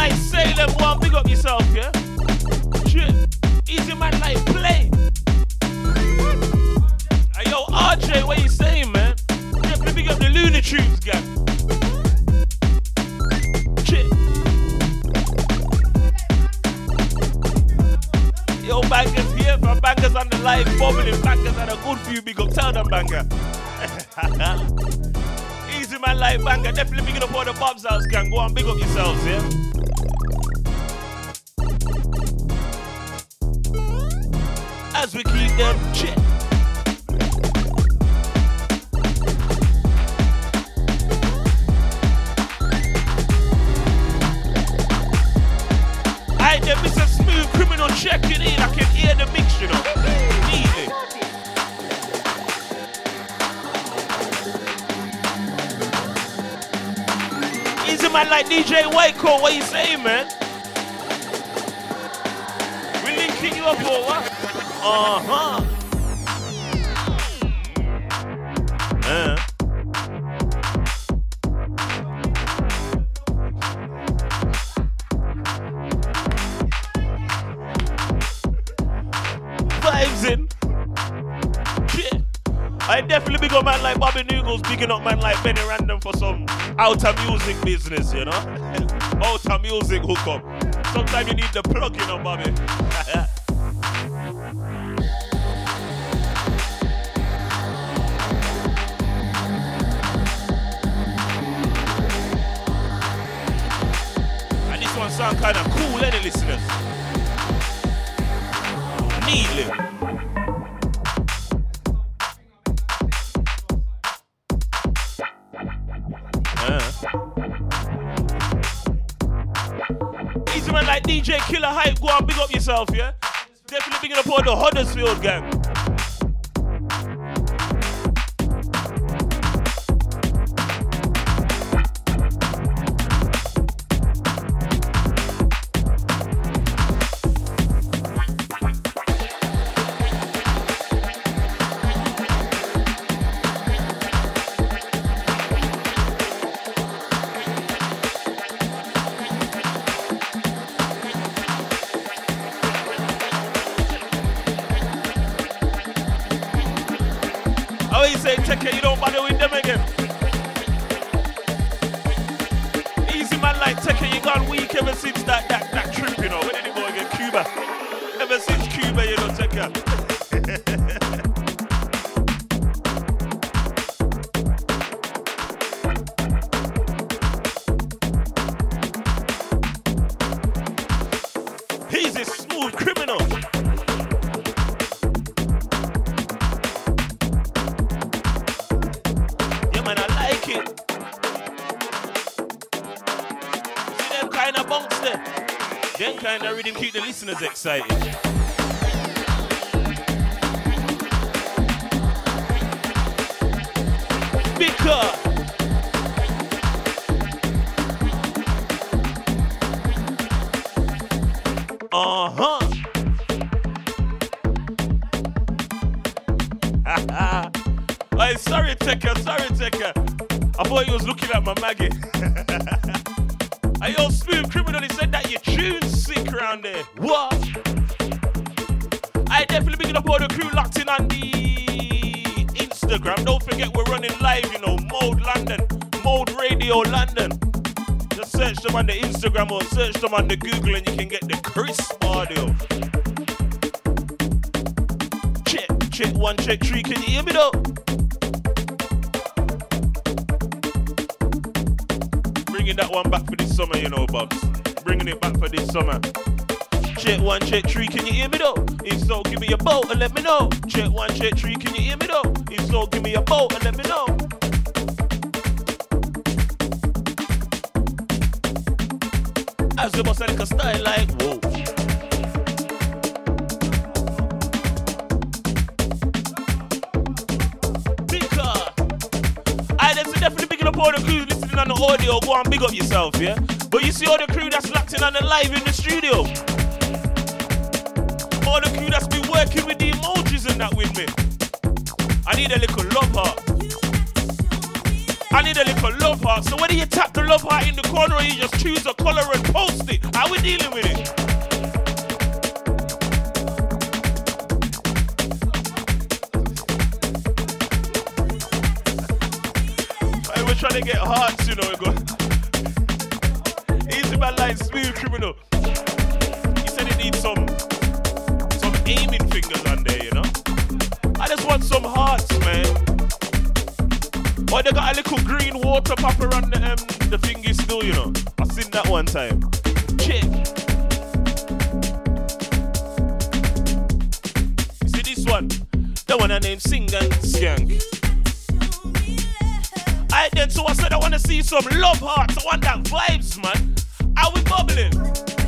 Like Salem, one big up yourself, yeah? Shit. Easy man like play. Hey, yo, RJ, what you saying, man? Definitely big up the Looney Tunes, gang. Yo, bangers here from bangers on the live, bubbling bangers and a good few big up. Tell them, banger. Easy man like banger, definitely big up all the Bob's house gang. Go on, big up yourselves, yeah? As we keep them shit. Smoove Kriminal checking in. I can hear the mix, you know. Neatly. Easy man like DJ Waco, what you saying, man? We linking you up or what? Uh-huh. Uh. Vibes in. Shit. I definitely big up man like Bobby Noodlez, bigging up man like Benny Random for some outer music business, you know? outer music hookup. Sometimes you need the plug, you know, Bobby. kind of cool, any listeners? Like DJ Killer Hype, go on, big up yourself, yeah? Definitely big up all the Huddersfield gang. Listeners them on the Google and you can get the crisp audio. Check, check one, check three. Can you hear me though? Bringing that one back for this summer, you know, Bobs. Bringing it back for this summer. Check one, check three, can you hear me though? If so, give me a boat and let me know. Check one, check three, can you hear me though? If so, give me a boat and let me know. As boss like a style like whoa. I definitely picking up all the crew listening on the audio. Go and big up yourself, yeah. But you see all the crew that's locked in on the live in the studio. All the crew that's been working with the emojis and that with me. I need a little love heart. I need a little love heart. So whether you tap the love heart in the corner or you just choose a color and post it, how we dealing with it? Hey, we're trying to get hearts, you know. we Go. Easy man like Smoove Kriminal. He said he needs some some aiming fingers on there, you know. I just want some hearts, man. Or they got a little green water pop around the um, the thingy still, you know. I seen that one time. Check. You see this one? The one I named Sing and Skank. I then so I said I wanna see some love hearts. I want that vibes, man. Are we bubbling?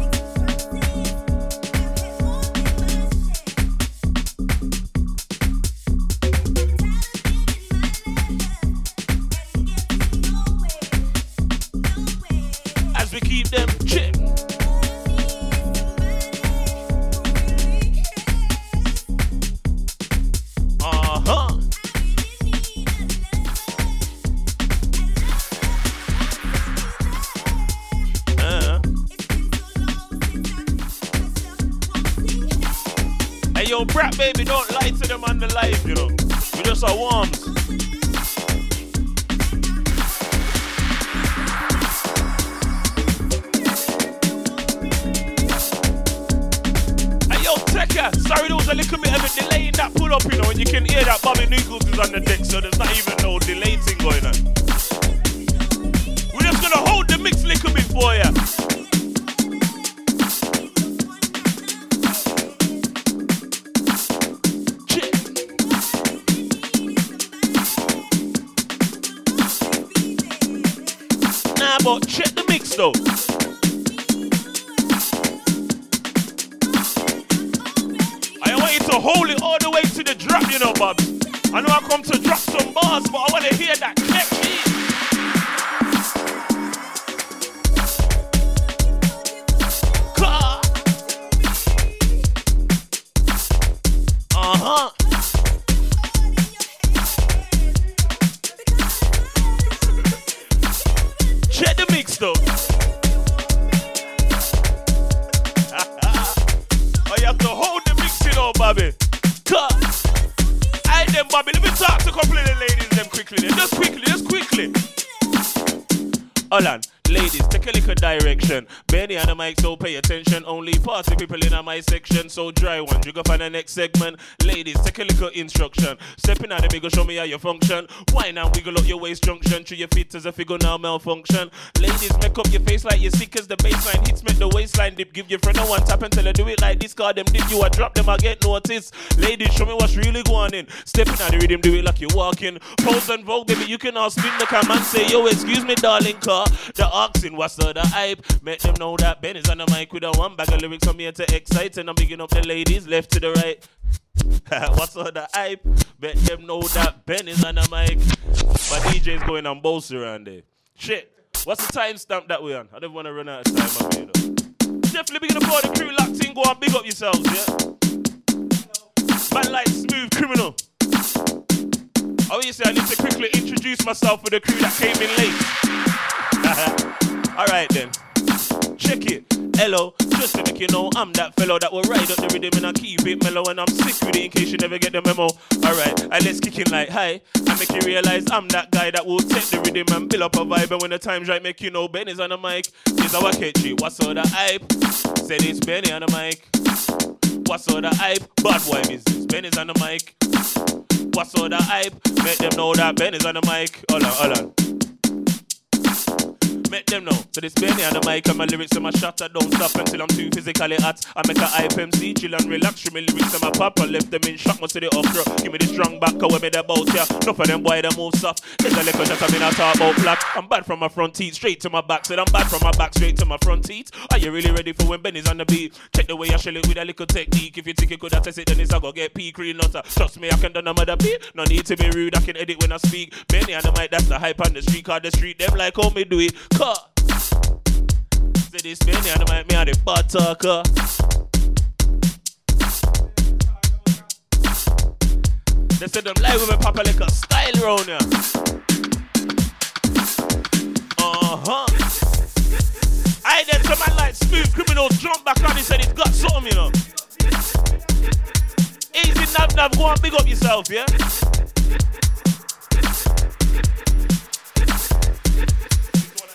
The next segment. Ladies, take a little instruction. Stepping out the big, show me how you function. Why now wiggle up your waist junction? Through your feet as if figure now malfunction. Ladies, make up your face like you're sick as the baseline hits. Make the waistline dip. Give your friend a one tap until you do it like this. Call them dip you, I drop them, I get noticed. Ladies, show me what's really going in. Stepping out the rhythm, do it like you're walking. Pose and vogue, baby, you can all spin the cam and say, Yo, excuse me, darling, car. The oxen, what's the hype? Make them know that Ben is on the mic with a one bag of lyrics. I'm here to excite, and I'm bigging up the ladies left to the right. What's all the hype? Bet them know that Ben is on the mic. My DJ's going on both around there. Shit. What's the timestamp that we're on? I don't want to run out of time up here, though. Definitely big up all the crew locked in. Go and big up yourselves, yeah? Man like Smoove Kriminal. Oh, obviously I need to quickly introduce myself for the crew that came in late. All right then. Check it. Hello, just to make you know, I'm that fellow that will ride up the rhythm and I keep it mellow and I'm sick with it in case you never get the memo. Alright, and let's kick in like hi. I make you realize I'm that guy that will take the rhythm and build up a vibe and when the time's right, make you know Ben is on the mic. Is our catchy. What's all the hype? Said it's Benny on the mic. What's all the hype? Bad boy business. Ben is on the mic. What's all the hype? Make them know that Ben is on the mic. Hold on, hold on. Make them know. So this Benny on the mic and my lyrics and my shot I don't stop until I'm too physically hot. I make a hype MC chill and relax. Show me lyrics and my pop and left them in shock. Most of the upro. Give me the strong back away me the bout yeah. Enough of them boy they move soft. There's a little shot I mean I talk about black. I'm bad from my front teeth straight to my back. Said I'm bad from my back straight to my front teeth. Are you really ready for when Benny's on the beat? Check the way I shell it with a little technique. If you think you could have test it, then it's I go get P green nutter. Trust me, I can do no matter beat. No need to be rude. I can edit when I speak. Benny on the mic, that's the hype on the street. Cause the street them like how me do it. Cut. Say this on the mic, me on the butt talker. They said them live with me papa like a style round here. Uh-huh. I then some man like Smoove Kriminals jump back on. He said he's got something, you know. Easy nab nab, go and big up yourself, yeah.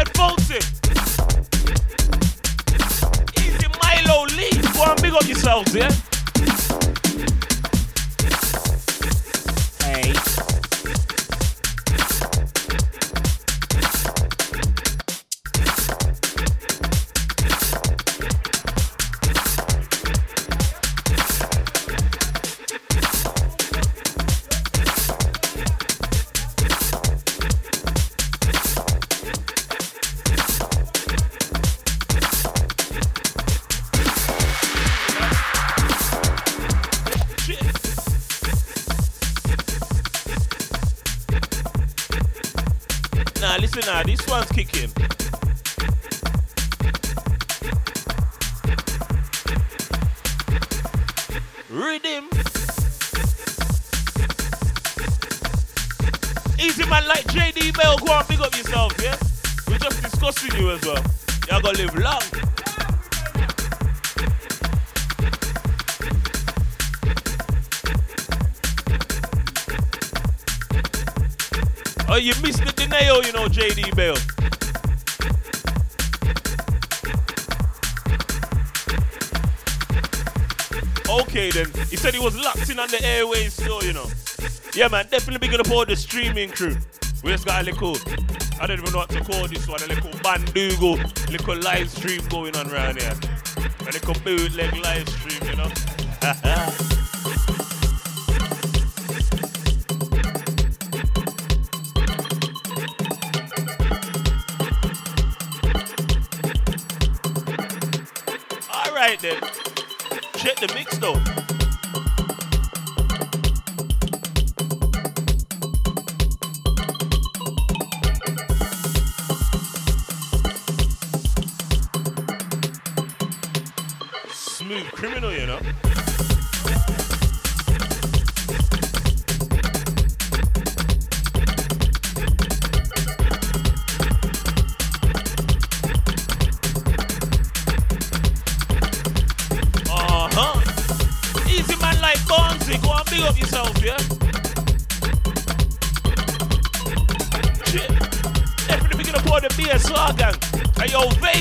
Wyatt Fulton. Easy Milo Lee. Go and big up yourselves, yeah? Hey. Kicking. Rhythm. Easy man like JD Bell, go and big up yourself, yeah? We're just discussing you as well. Y'all gonna live long. Oh, you missed the Deneo, you know, JD Bell. Then. He said he was locked in on the airways still, you know. Yeah man, definitely big up all the streaming crew. We just got a little I don't even know what to call this one, a little bandugo, little live stream going on around here. A little bootleg live stream, you know. Alright then. Check the mix though. Smoove Kriminal, you know.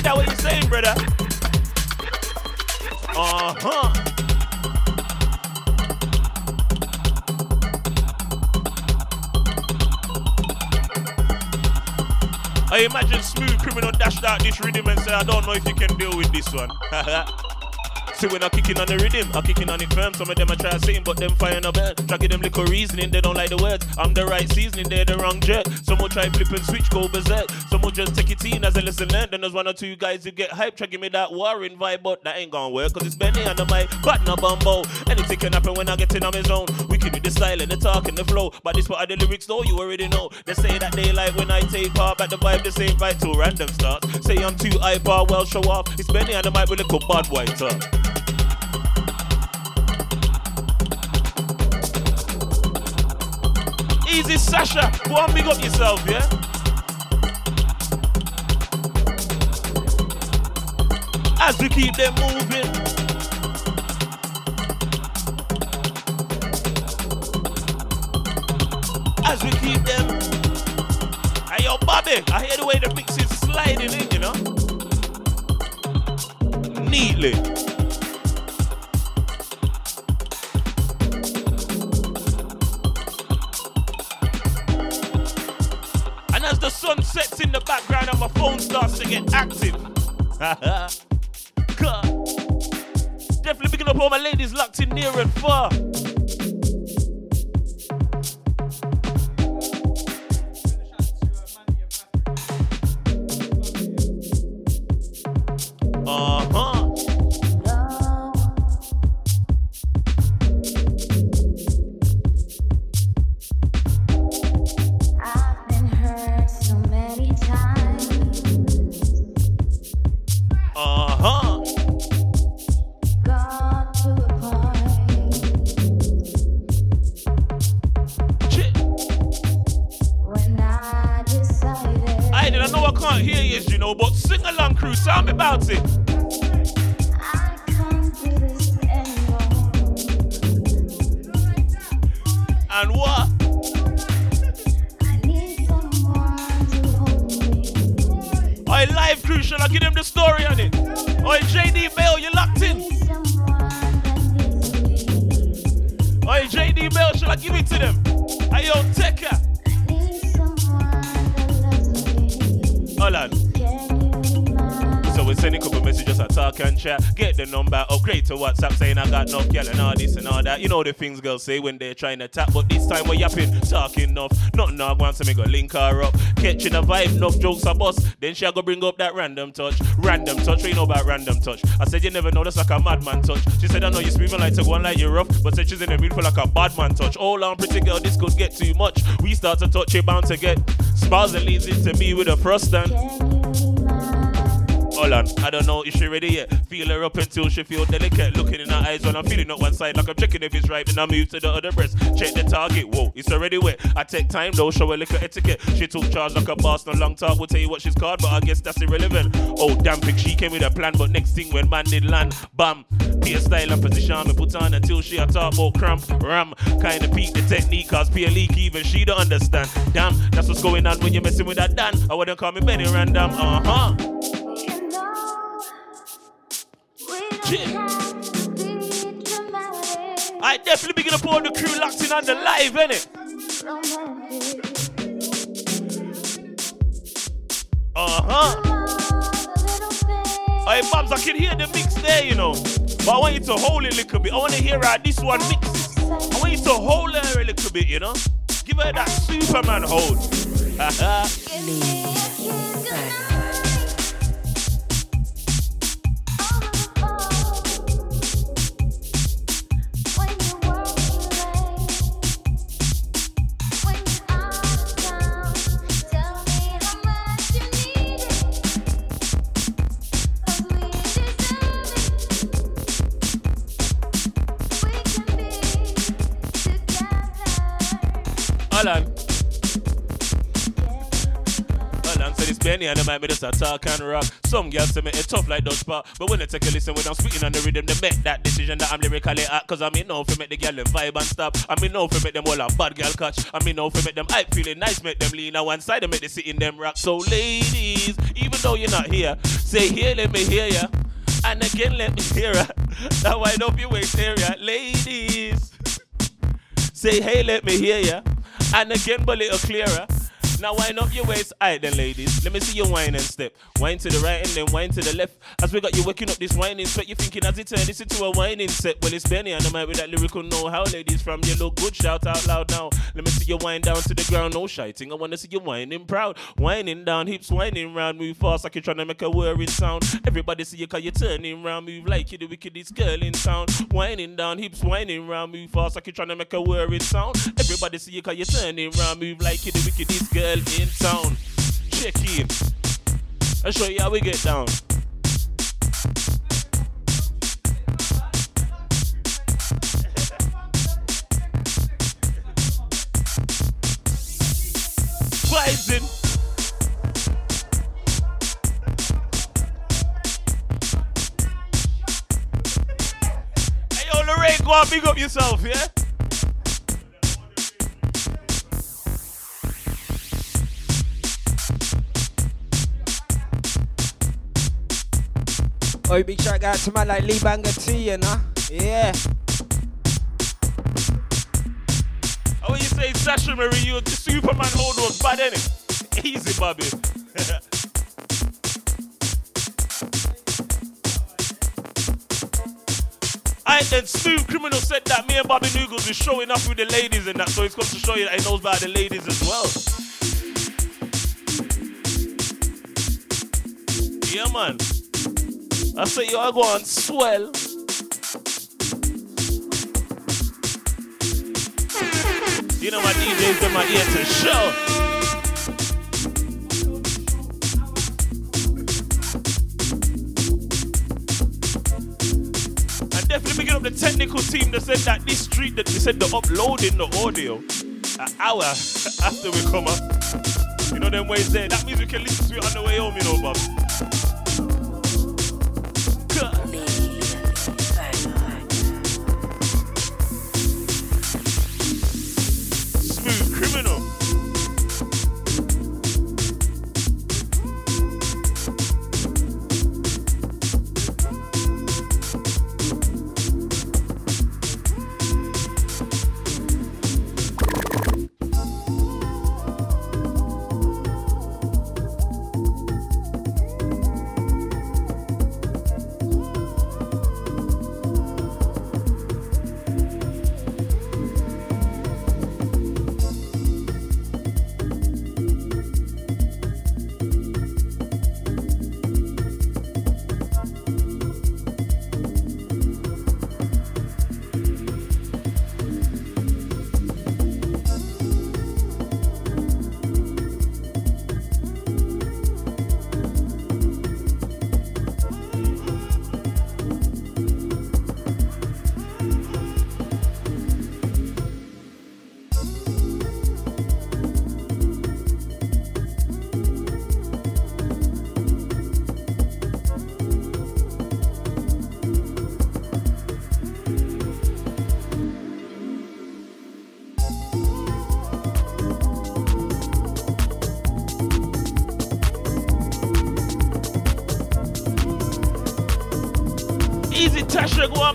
Vader, what you saying, brother? Uh-huh. I imagine Smoove Kriminal dashed out this rhythm and said, I don't know if you can deal with this one. See when I kicking on the rhythm, I'm kicking on it firm. Some of them I try sing, but them fire no burn. Try give them little reasoning, they don't like the words. I'm the right seasoning, they're the wrong jerk. Some will try flip and switch, go berserk. Will just take it in as a lesson learned. Then there's one or two guys who get hype, try give me that warring vibe, but that ain't gonna work. Cause it's Benny and the mic, but no bumbo. Anything can happen when I get in on my zone. We can do the style and the talk and the flow. But this part of the lyrics, though, you already know. They say that they like when I take part, but the vibe the same right till random starts. Say I'm too hyper, well show off. It's Benny and the mic with a little bad white talk. Easy, Sasha. Go on, big up yourself, yeah? As we keep them moving. As we keep them. Hey, yo, Bobby, I hear the way the mix is sliding in, you know? Neatly. And as the sun sets in the background and my phone starts to get active. Definitely picking up all my ladies locked in near and far. Saying enough girl and all this and all that. You know the things girls say when they're trying to tap, but this time we're yapping, talking enough. Nothing I want to make a link her up. Catching a vibe, enough jokes a bust. Then she go bring up that random touch. Random touch, we know about random touch? I said you never know, that's like a madman touch. She said I know you're screaming like to go on like you're rough, but said she's in the mood for like a bad man touch. Hold on, pretty girl, this could get too much. We start to touch, you bound to get. And leads into me with a thrust and. Hold on, I don't know if she ready yet. Feel her up until she feel delicate. Looking in her eyes when I'm feeling up one side, like I'm checking if it's right. Then I move to the other breast. Check the target. Whoa, it's already wet. I take time though, show her liquor etiquette. She took charge like a boss. No long talk We'll tell you what she's called, but I guess that's irrelevant. Oh damn, think she came with a plan, but next thing when man did land, bam. Peer style and position me put on until she a talk about cramp, ram. Kinda peak the technique, cause peer leak even she don't understand. Damn, that's what's going on when you're messing with that Dan. I wouldn't call me Benny Random. Uh huh. I definitely be gonna all the crew locked in on the live, innit? Uh huh. Hey, Babs, I can hear the mix there, you know. But I want you to hold it a little bit. I want to hear how this one mixes. I want you to hold her a little bit, you know. Give her that Superman hold. Hold and the might be just a talk and rock. Some girls say me it tough like those spot. But when they take a listen when I'm spitting on the rhythm, they make that decision that I'm lyrically at. Cause I mean know for make the girl them vibe and stop. I mean know for make them all a bad girl catch. I mean know for make them hype feeling nice, make them lean on one side and make the in them rock. So ladies, even though you're not here, say here, let me hear ya. And again, let me hear ya. Now wind up your waist area, ladies. Say hey, let me hear ya. And again, but little clearer. Now wind up your waist. Alright then, ladies. Let me see you wine and step. Wine to the right and then wine to the left. As we got you waking up this whining sweat, you thinking as it turn this into a whining set. Well, it's Benny and I might with that lyrical know-how. Ladies from you look good, shout out loud now. Let me see you wind down to the ground, no shiting. I wanna see you whining proud. Whining down, hips whining round, move fast like you're trying to make a whirring sound. Everybody see you cause you're turning round, move like you're the wickedest girl in town. Whining down, hips whining round, move fast like you're trying to make a whirring sound. Everybody see you cause you're turning round, move like you're the wickedest girl in town. Check in. I'll show you how we get down. In. Hey, yo, Lorraine, go on, big up yourself, yeah? Oh, big shout out to man like Lee Banger T, you know? Yeah. How you say Sasha Marie, you the Superman hold was bad, innit? Easy, Bobby. I then Smoove Kriminal said that me and Bobby Noodlez is showing up with the ladies and that, so it's got to show you that he knows about the ladies as well. Yeah, man. I say you are going swell. You know my DJs in my ear to show. Definitely picking up the technical team that said that this street that they said they're uploading the audio an hour after we come up. You know them ways there. That means we can listen to it on the way home, you know, Bob. Smooth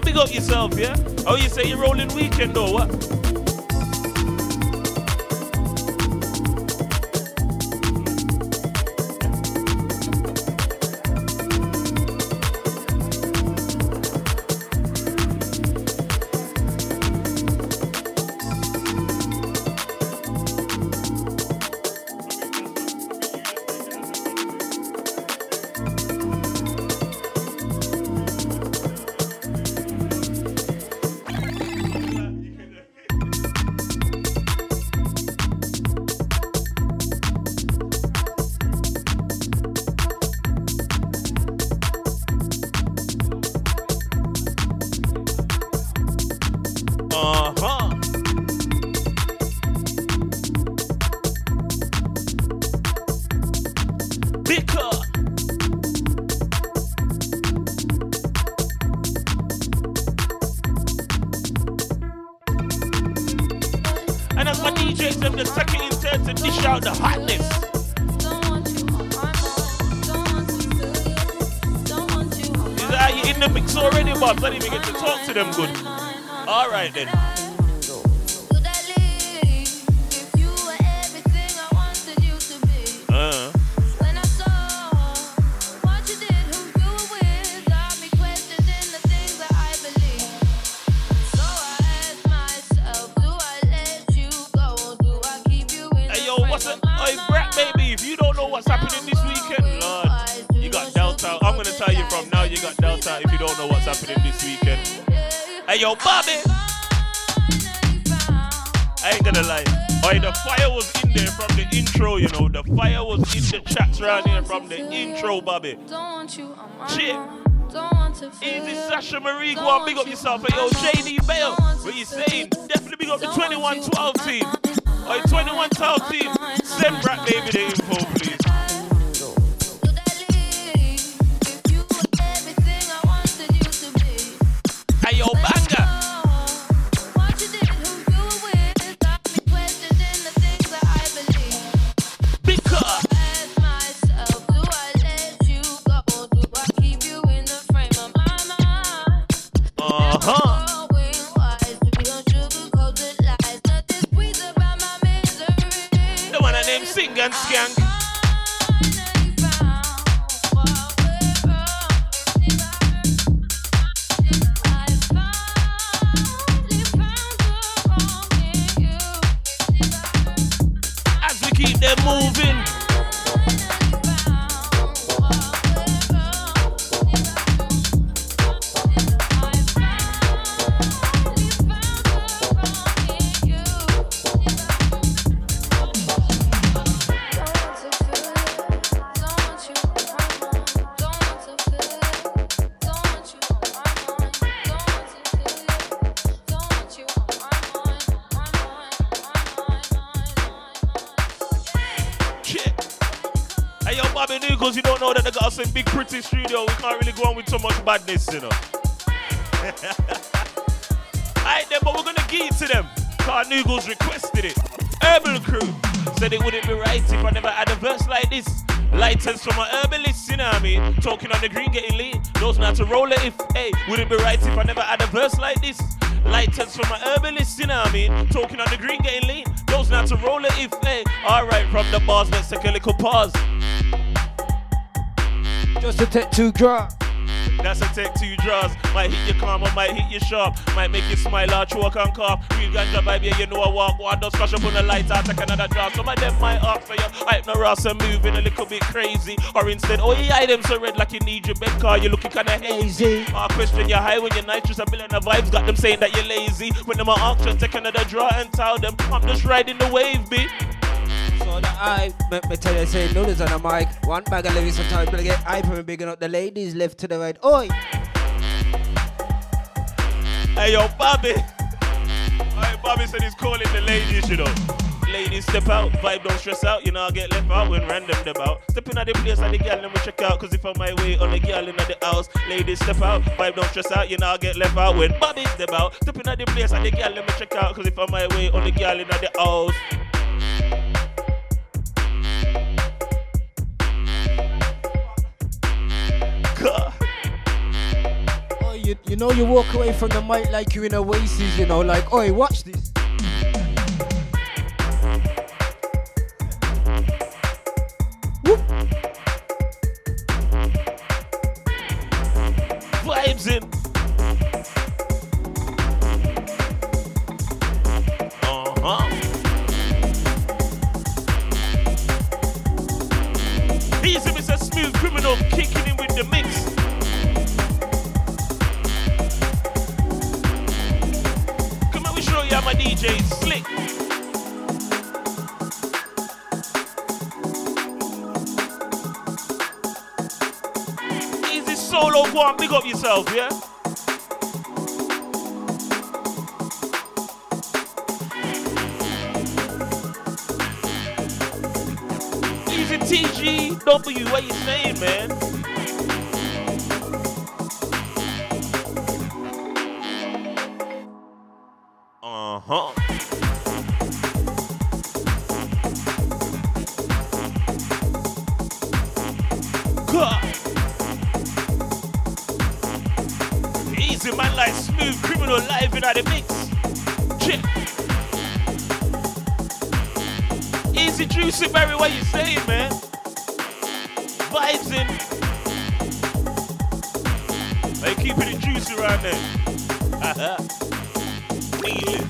big up yourself, yeah? Oh, you say you're rolling weekend or what? Easy Marie, go on, big up yourself. Hey, yo, JD Bale, what you saying? Definitely big up the 2112 team. Oi, 2112 team, send Brat Baby Yo, Bobby Noodlez, you don't know that they got us in big pretty studio. We can't really go on with so much badness, you know. Alright then, but we're gonna give it to them. Car Noogles requested it. Herbal Crew said it wouldn't be right if I never had a verse like this. Lighters from my herbalist, you know what I mean? Talking on the green, getting lit. Those not to roll it if, hey, wouldn't be right if I never had a verse like this. Lighters from my herbalist, you know what I mean? Talking on the green, getting lit. Those not to roll it if, hey. Alright, from the bars, let's take a little pause. Just to take two draw. That's a take two draws. Might hit you calm or might hit you sharp. Might make you smile or choke and cough. Real ganja vibe, yeah, you know I walk. One does crash up on the light, I take another draw. Some of them might ask for you. Hype no Ross and moving a little bit crazy. Or instead, oh yeah, eye them so red like you need your bed car. You're looking kinda hazy. Or question you're high when you're nitrous. A billion of vibes got them saying that you're lazy. When them are just take another draw and tell them I'm just riding the wave, B. So the I me, me tell you say noodles on the mic. One bag of Lewis sometimes better get hype and bigging up the ladies left to the right. Oi! Hey yo, Bobby. Alright, Bobby said he's calling the ladies, you know. Ladies step out, vibe don't stress out, you know I get left out when random them out. Stepping at the place and the girl let me check out, cause if I'm my way on the girl in the house, ladies step out, vibe don't stress out, you know I get left out when Bobby step out. Stepping at the place and the girl let me check out, cause if I'm my way on the girl in the house. You, you know you walk away from the mic like you're in a Oasis, you know, like, oi, watch this. Vibes in. Uh-huh. Easy, Mr. Smoove Kriminal, kicking DJ slick. Easy solo, go on, big up yourself, yeah? Easy TGW, what you saying, man? what you saying, man. Vibes in. They keeping it juicy right now. Feel it.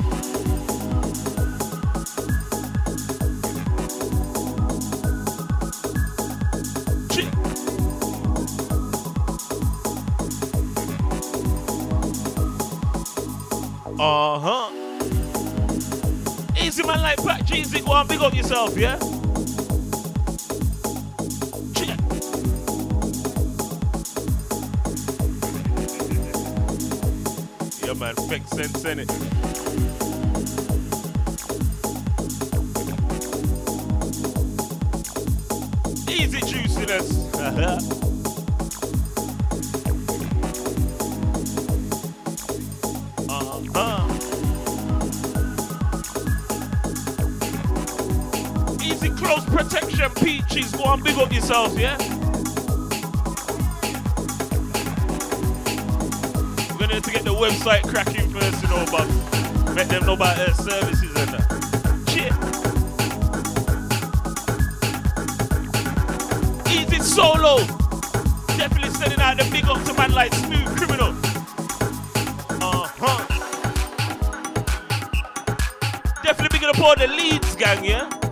Uh huh. Easy man like Pat Jeezy, go on, big up yourself, yeah? In it. Easy juiciness. uh-huh. Easy close protection, peaches. Go on, big up yourself, yeah? We're gonna to get the website cracking Shit. Easy solo. Definitely sending out the big up to man like Smoove Kriminal. Uh-huh. Definitely up all the gang, yeah?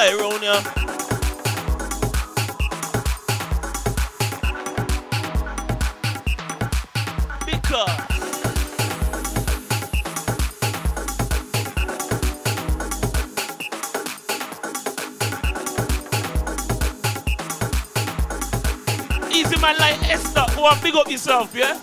Little around here. Easy man like Esther, go and big up yourself, yeah?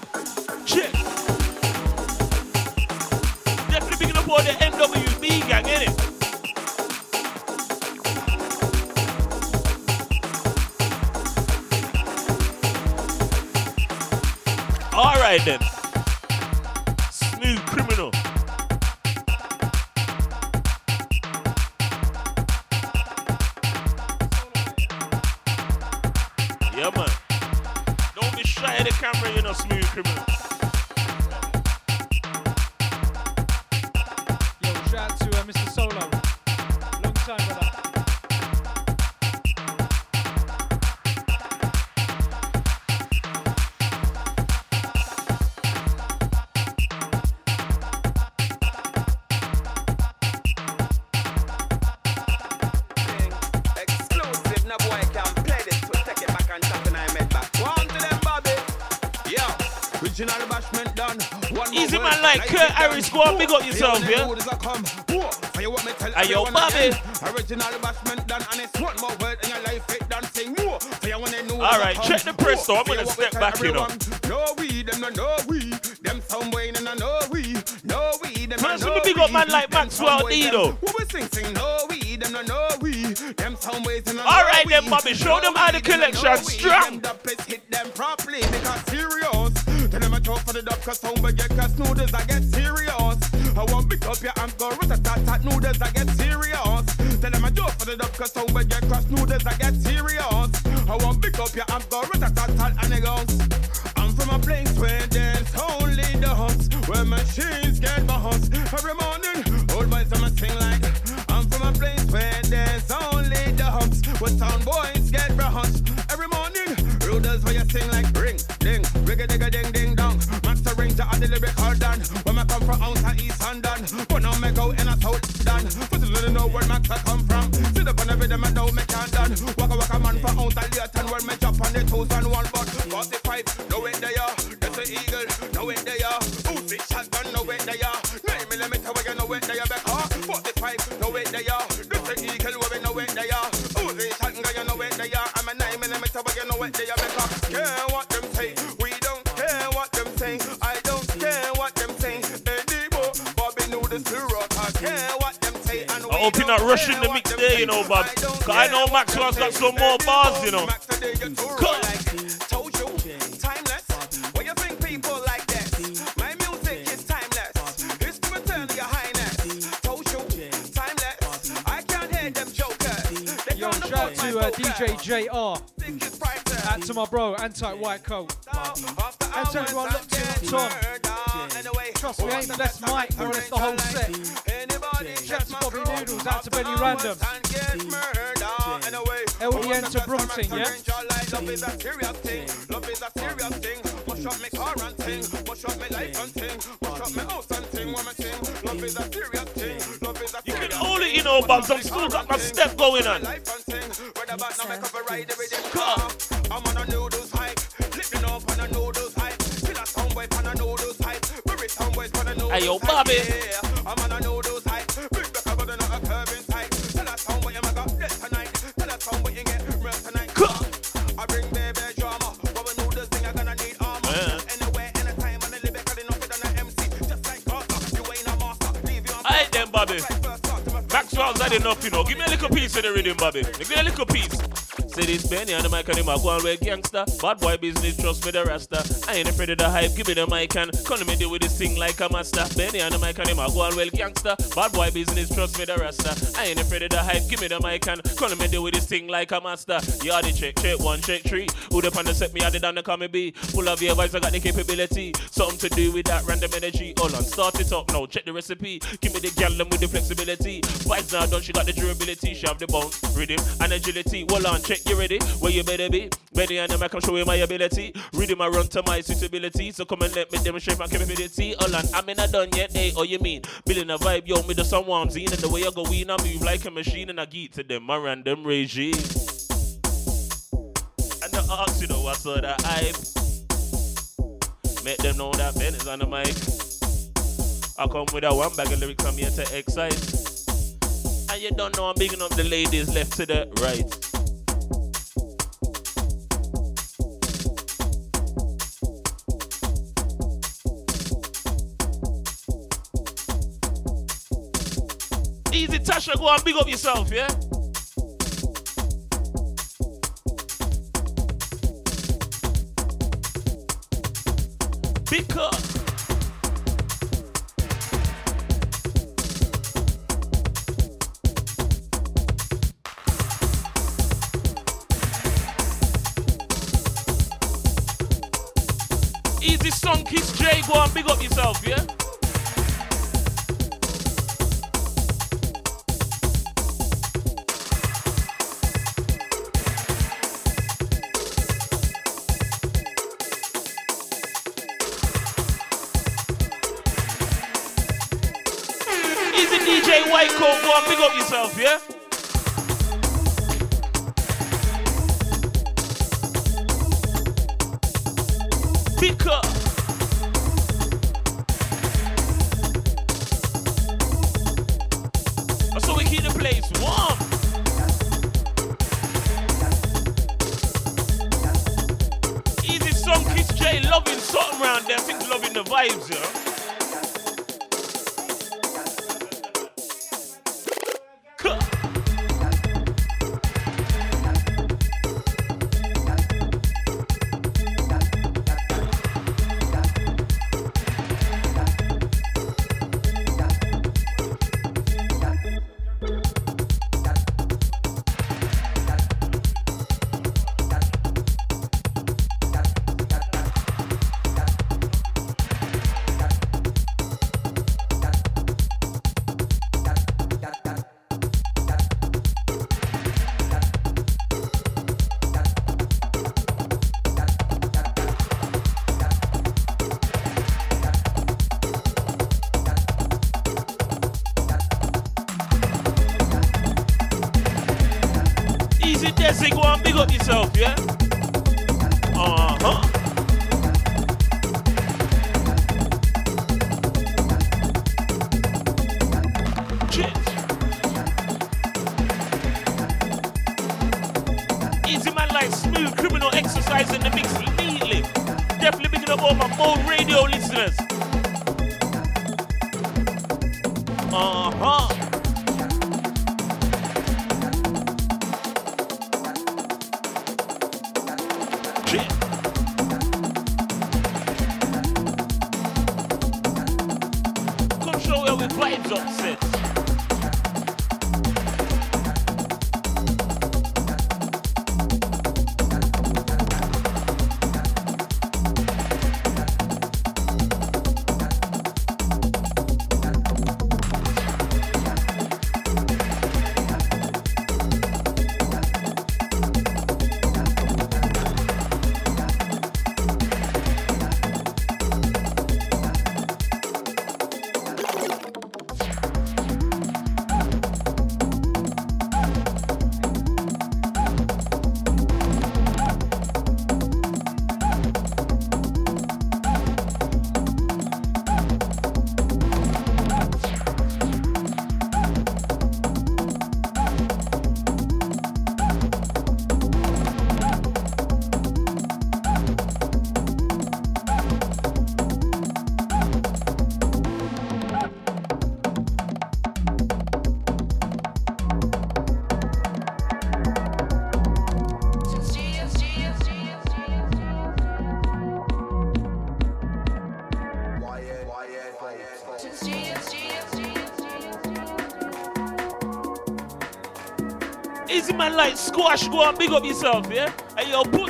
Done sing more. For you when they know All right, check the press though. I'm gonna step back, you know. No we, them no no we. Them some way, no no no we. No we, them no Man, so no me big up man like Maxwell some D, though. Who we sing sing no we, them no no we. Them some ways, no All right no then. Bobby, show them how the collection strong. Them hit them properly because serious. Tell them I talk for the dub cause some we get cause noodles I up your hands go rat tat tat noodles I get serious. Tell them I do for the dub cause some we get cause noodles I get serious. I want pick up your hands go rat tat tat and it goes. I'm from a place where there's only the huts, where machines Cause I know Maxwell's got some more bars, you know. Cut. Told you, timeless. What you think people like that? My music is timeless. It's to return your highness. Told you, timeless. I can't hear them jokers. They Yo, gonna shout out to uh. DJ JR. And to my bro, Anti White Coat. And to everyone locked in on Tom. Trust me, ain't less Mike, more or less the whole set. Shout out to Bobby Noodlez, out to Benny Random to yeah? Love is a serious thing, love is a serious thing. Wash up my car and thing, wash up my life and thing, wash up my house and thing, woman thing. Love is a serious thing, love is a serious thing. You can only you know, bugs, I'm still got my step going on. Come. I'm on a noodles hype, lifting up on a noodles hype. Still a on a noodles hype, very on a noodles hype. Hey yo, Bobby. I'm on a noodles You know. Give me a little piece of the rhythm, Bobby. Give me a little piece. Say this Benny and the mic and him a go on gangster. Bad boy business, trust me the rasta. I ain't afraid of the hype, give me the mic and come me do with this thing like a master. Benny and the mic and go on gangster. Bad boy business, trust me the rasta. I ain't afraid of the hype, give me the mic and come me do with this thing like a master. Are the check, check one, check three. Who the pan the set me, I did on the call me be. Full of your vibes, I got the capability. Something to do with that random energy. Hold on, start it up now, check the recipe. Give me the gal them with the flexibility. Vibes now done, she got the durability. She have the bounce, rhythm, and agility. Hold on, check you ready? Where you better be? Ready and the mic, I'm showing my ability. Rhythm, I run to my suitability. So come and let me demonstrate my capability. Hold on, I'm not done yet, hey, oh you mean? Building a vibe, yo, me the someone zine. And the way I go in, I move like a machine and I get to them, my random regime. And the ask, you know, what's all that hype? Make them know that Ben is on the mic. I come with a one bag of lyrics, I'm here to excite. And you don't know I'm bigging up the ladies left to the right. Tasha, go and big up yourself, yeah? Uh-huh. squash go and big up yourself, yeah? And you put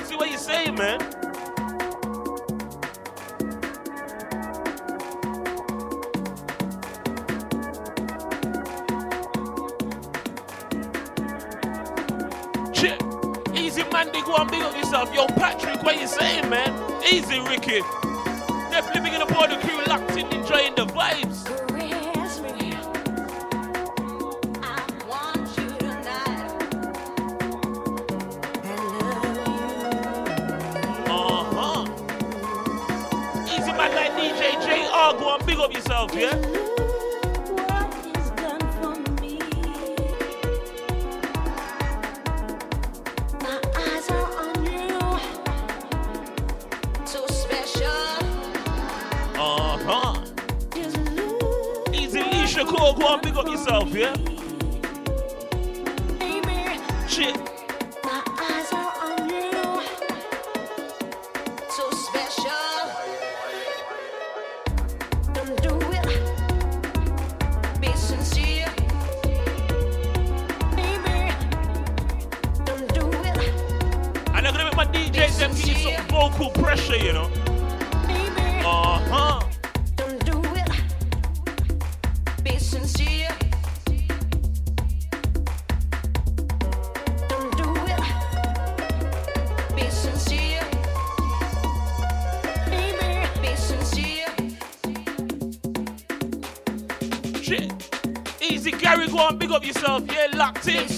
yourself, you're locked in.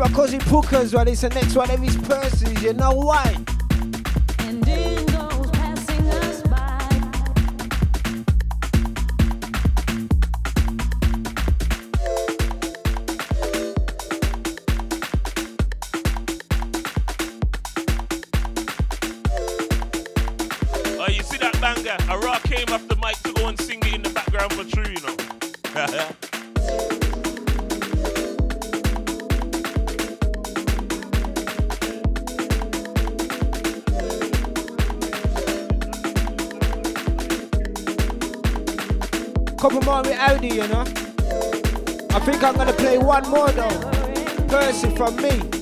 To my cousin Pooker as well. It's the next one of his persons, you know why? One more though. Percy from me.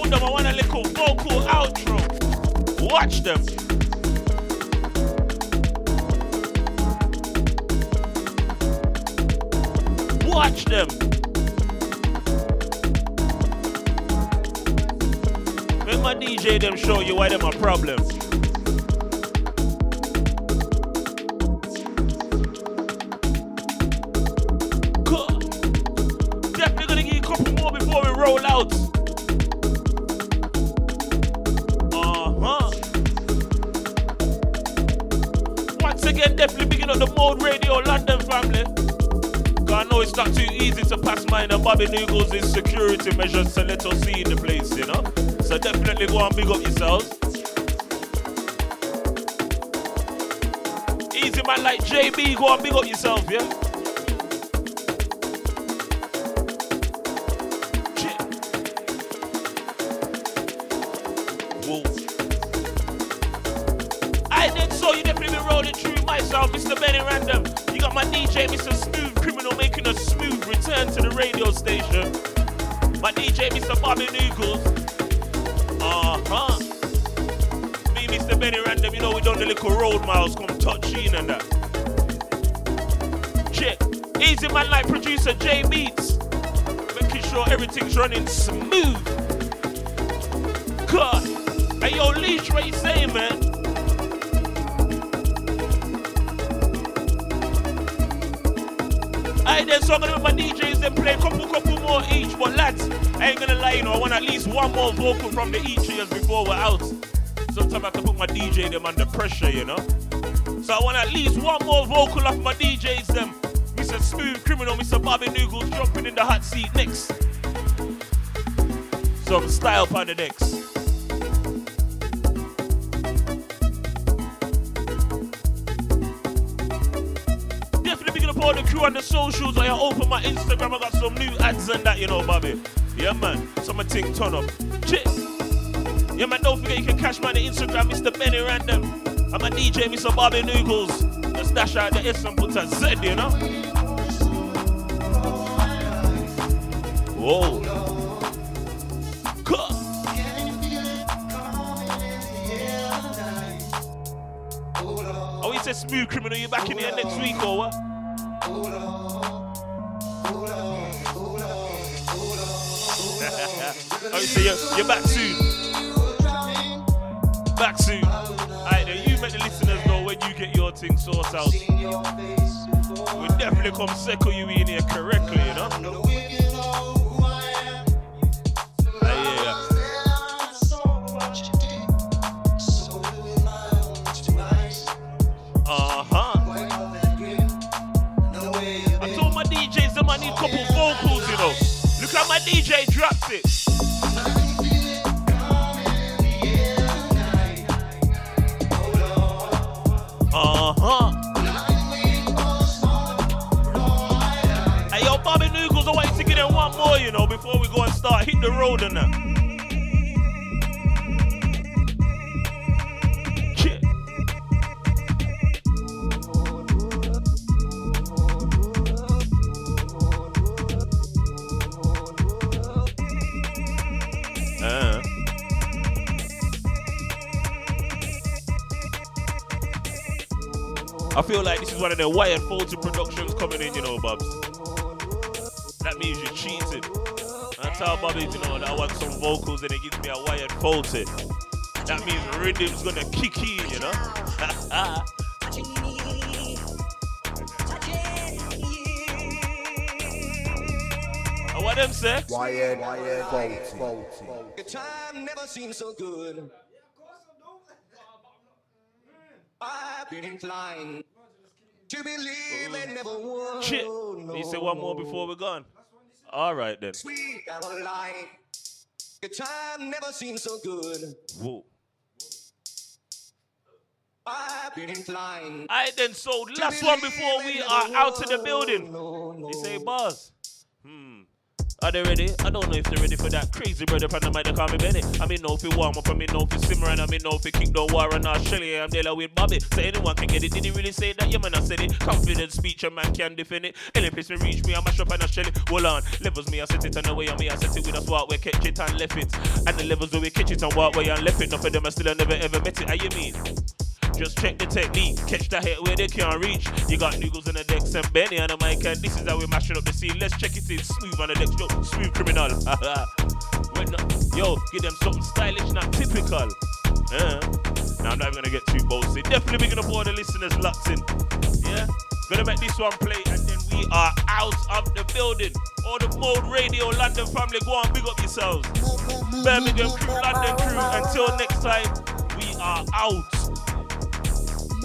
I told them I want a little vocal outro. Watch them. Watch them. Let my DJ them show you why them a problem. And Bobby Noodlez' insecurity measures to let us see the place, you know? So definitely go and big up yourselves. Easy man like JB, go and big up yourself, yeah? Vocal from the each of us before we're out. Sometimes I have to put my DJ them under pressure, you know. So I want at least one more vocal off my DJs them. Mr. Smoove Kriminal, Mr. Bobby Noodlez jumping in the hot seat next. Some style on the next. Definitely picking up all the crew on the socials. I open my Instagram. I got some new ads and that, you know, Bobby. Yeah, man. Some thing turn up. Cheers. Yeah, man. Don't forget you can catch me on the Instagram, Mr. Benny Random. I'm a DJ, Mr. Bobby Noodlez. Just dash out the S and put a Z, you know. Whoa. You're. Back one of the wired faulty productions coming in, you know, Bubs. That means you cheated. I tell Bobby, you know, that I want some vocals and it gives me a wired faulty. That means rhythm's gonna kick in, you know? And what them say? Wired, wired, faulty. Your time never seems so good. I've been inclined to believe never would. Shit. You say one more before we're gone. All right then. Sweet Caroline, your time never seems so good. Whoa. I've been inclined. I then so last one before we are out of the building. They say buzz. Hmm. Are they ready? I don't know if they're ready for that crazy brother from the mic they call me Benny. I mean no if you warm up, I mean no if you simmer and I mean no if you kick the war and Australia. I'm dealing with Bobby. So anyone can get it. Did he really say that? Yeah man I said it. Confident speech a man can defend it. Any place me reach me, I mash up and I shell it. Hold on. Levels me, I set it and the way on me, I set it with a swat where catch it and left it. And the levels where we catch it and walk where and left it. None of them I still have never ever met it. How you mean? Just check the technique, catch the hit where they can't reach. You got Noodlez on the decks and Benny on the mic, and this is how we're mashing up the scene. Let's check it in smooth on the decks, yo, Smoove Kriminal. when yo, give them something stylish, not typical. Uh, now I'm not even gonna get too bossy. Definitely enough all the listeners locked in. Yeah, gonna make this one play, and then we are out of the building. All the Mode Radio London family, go on, big up yourselves. Birmingham crew, London crew. Until next time, we are out.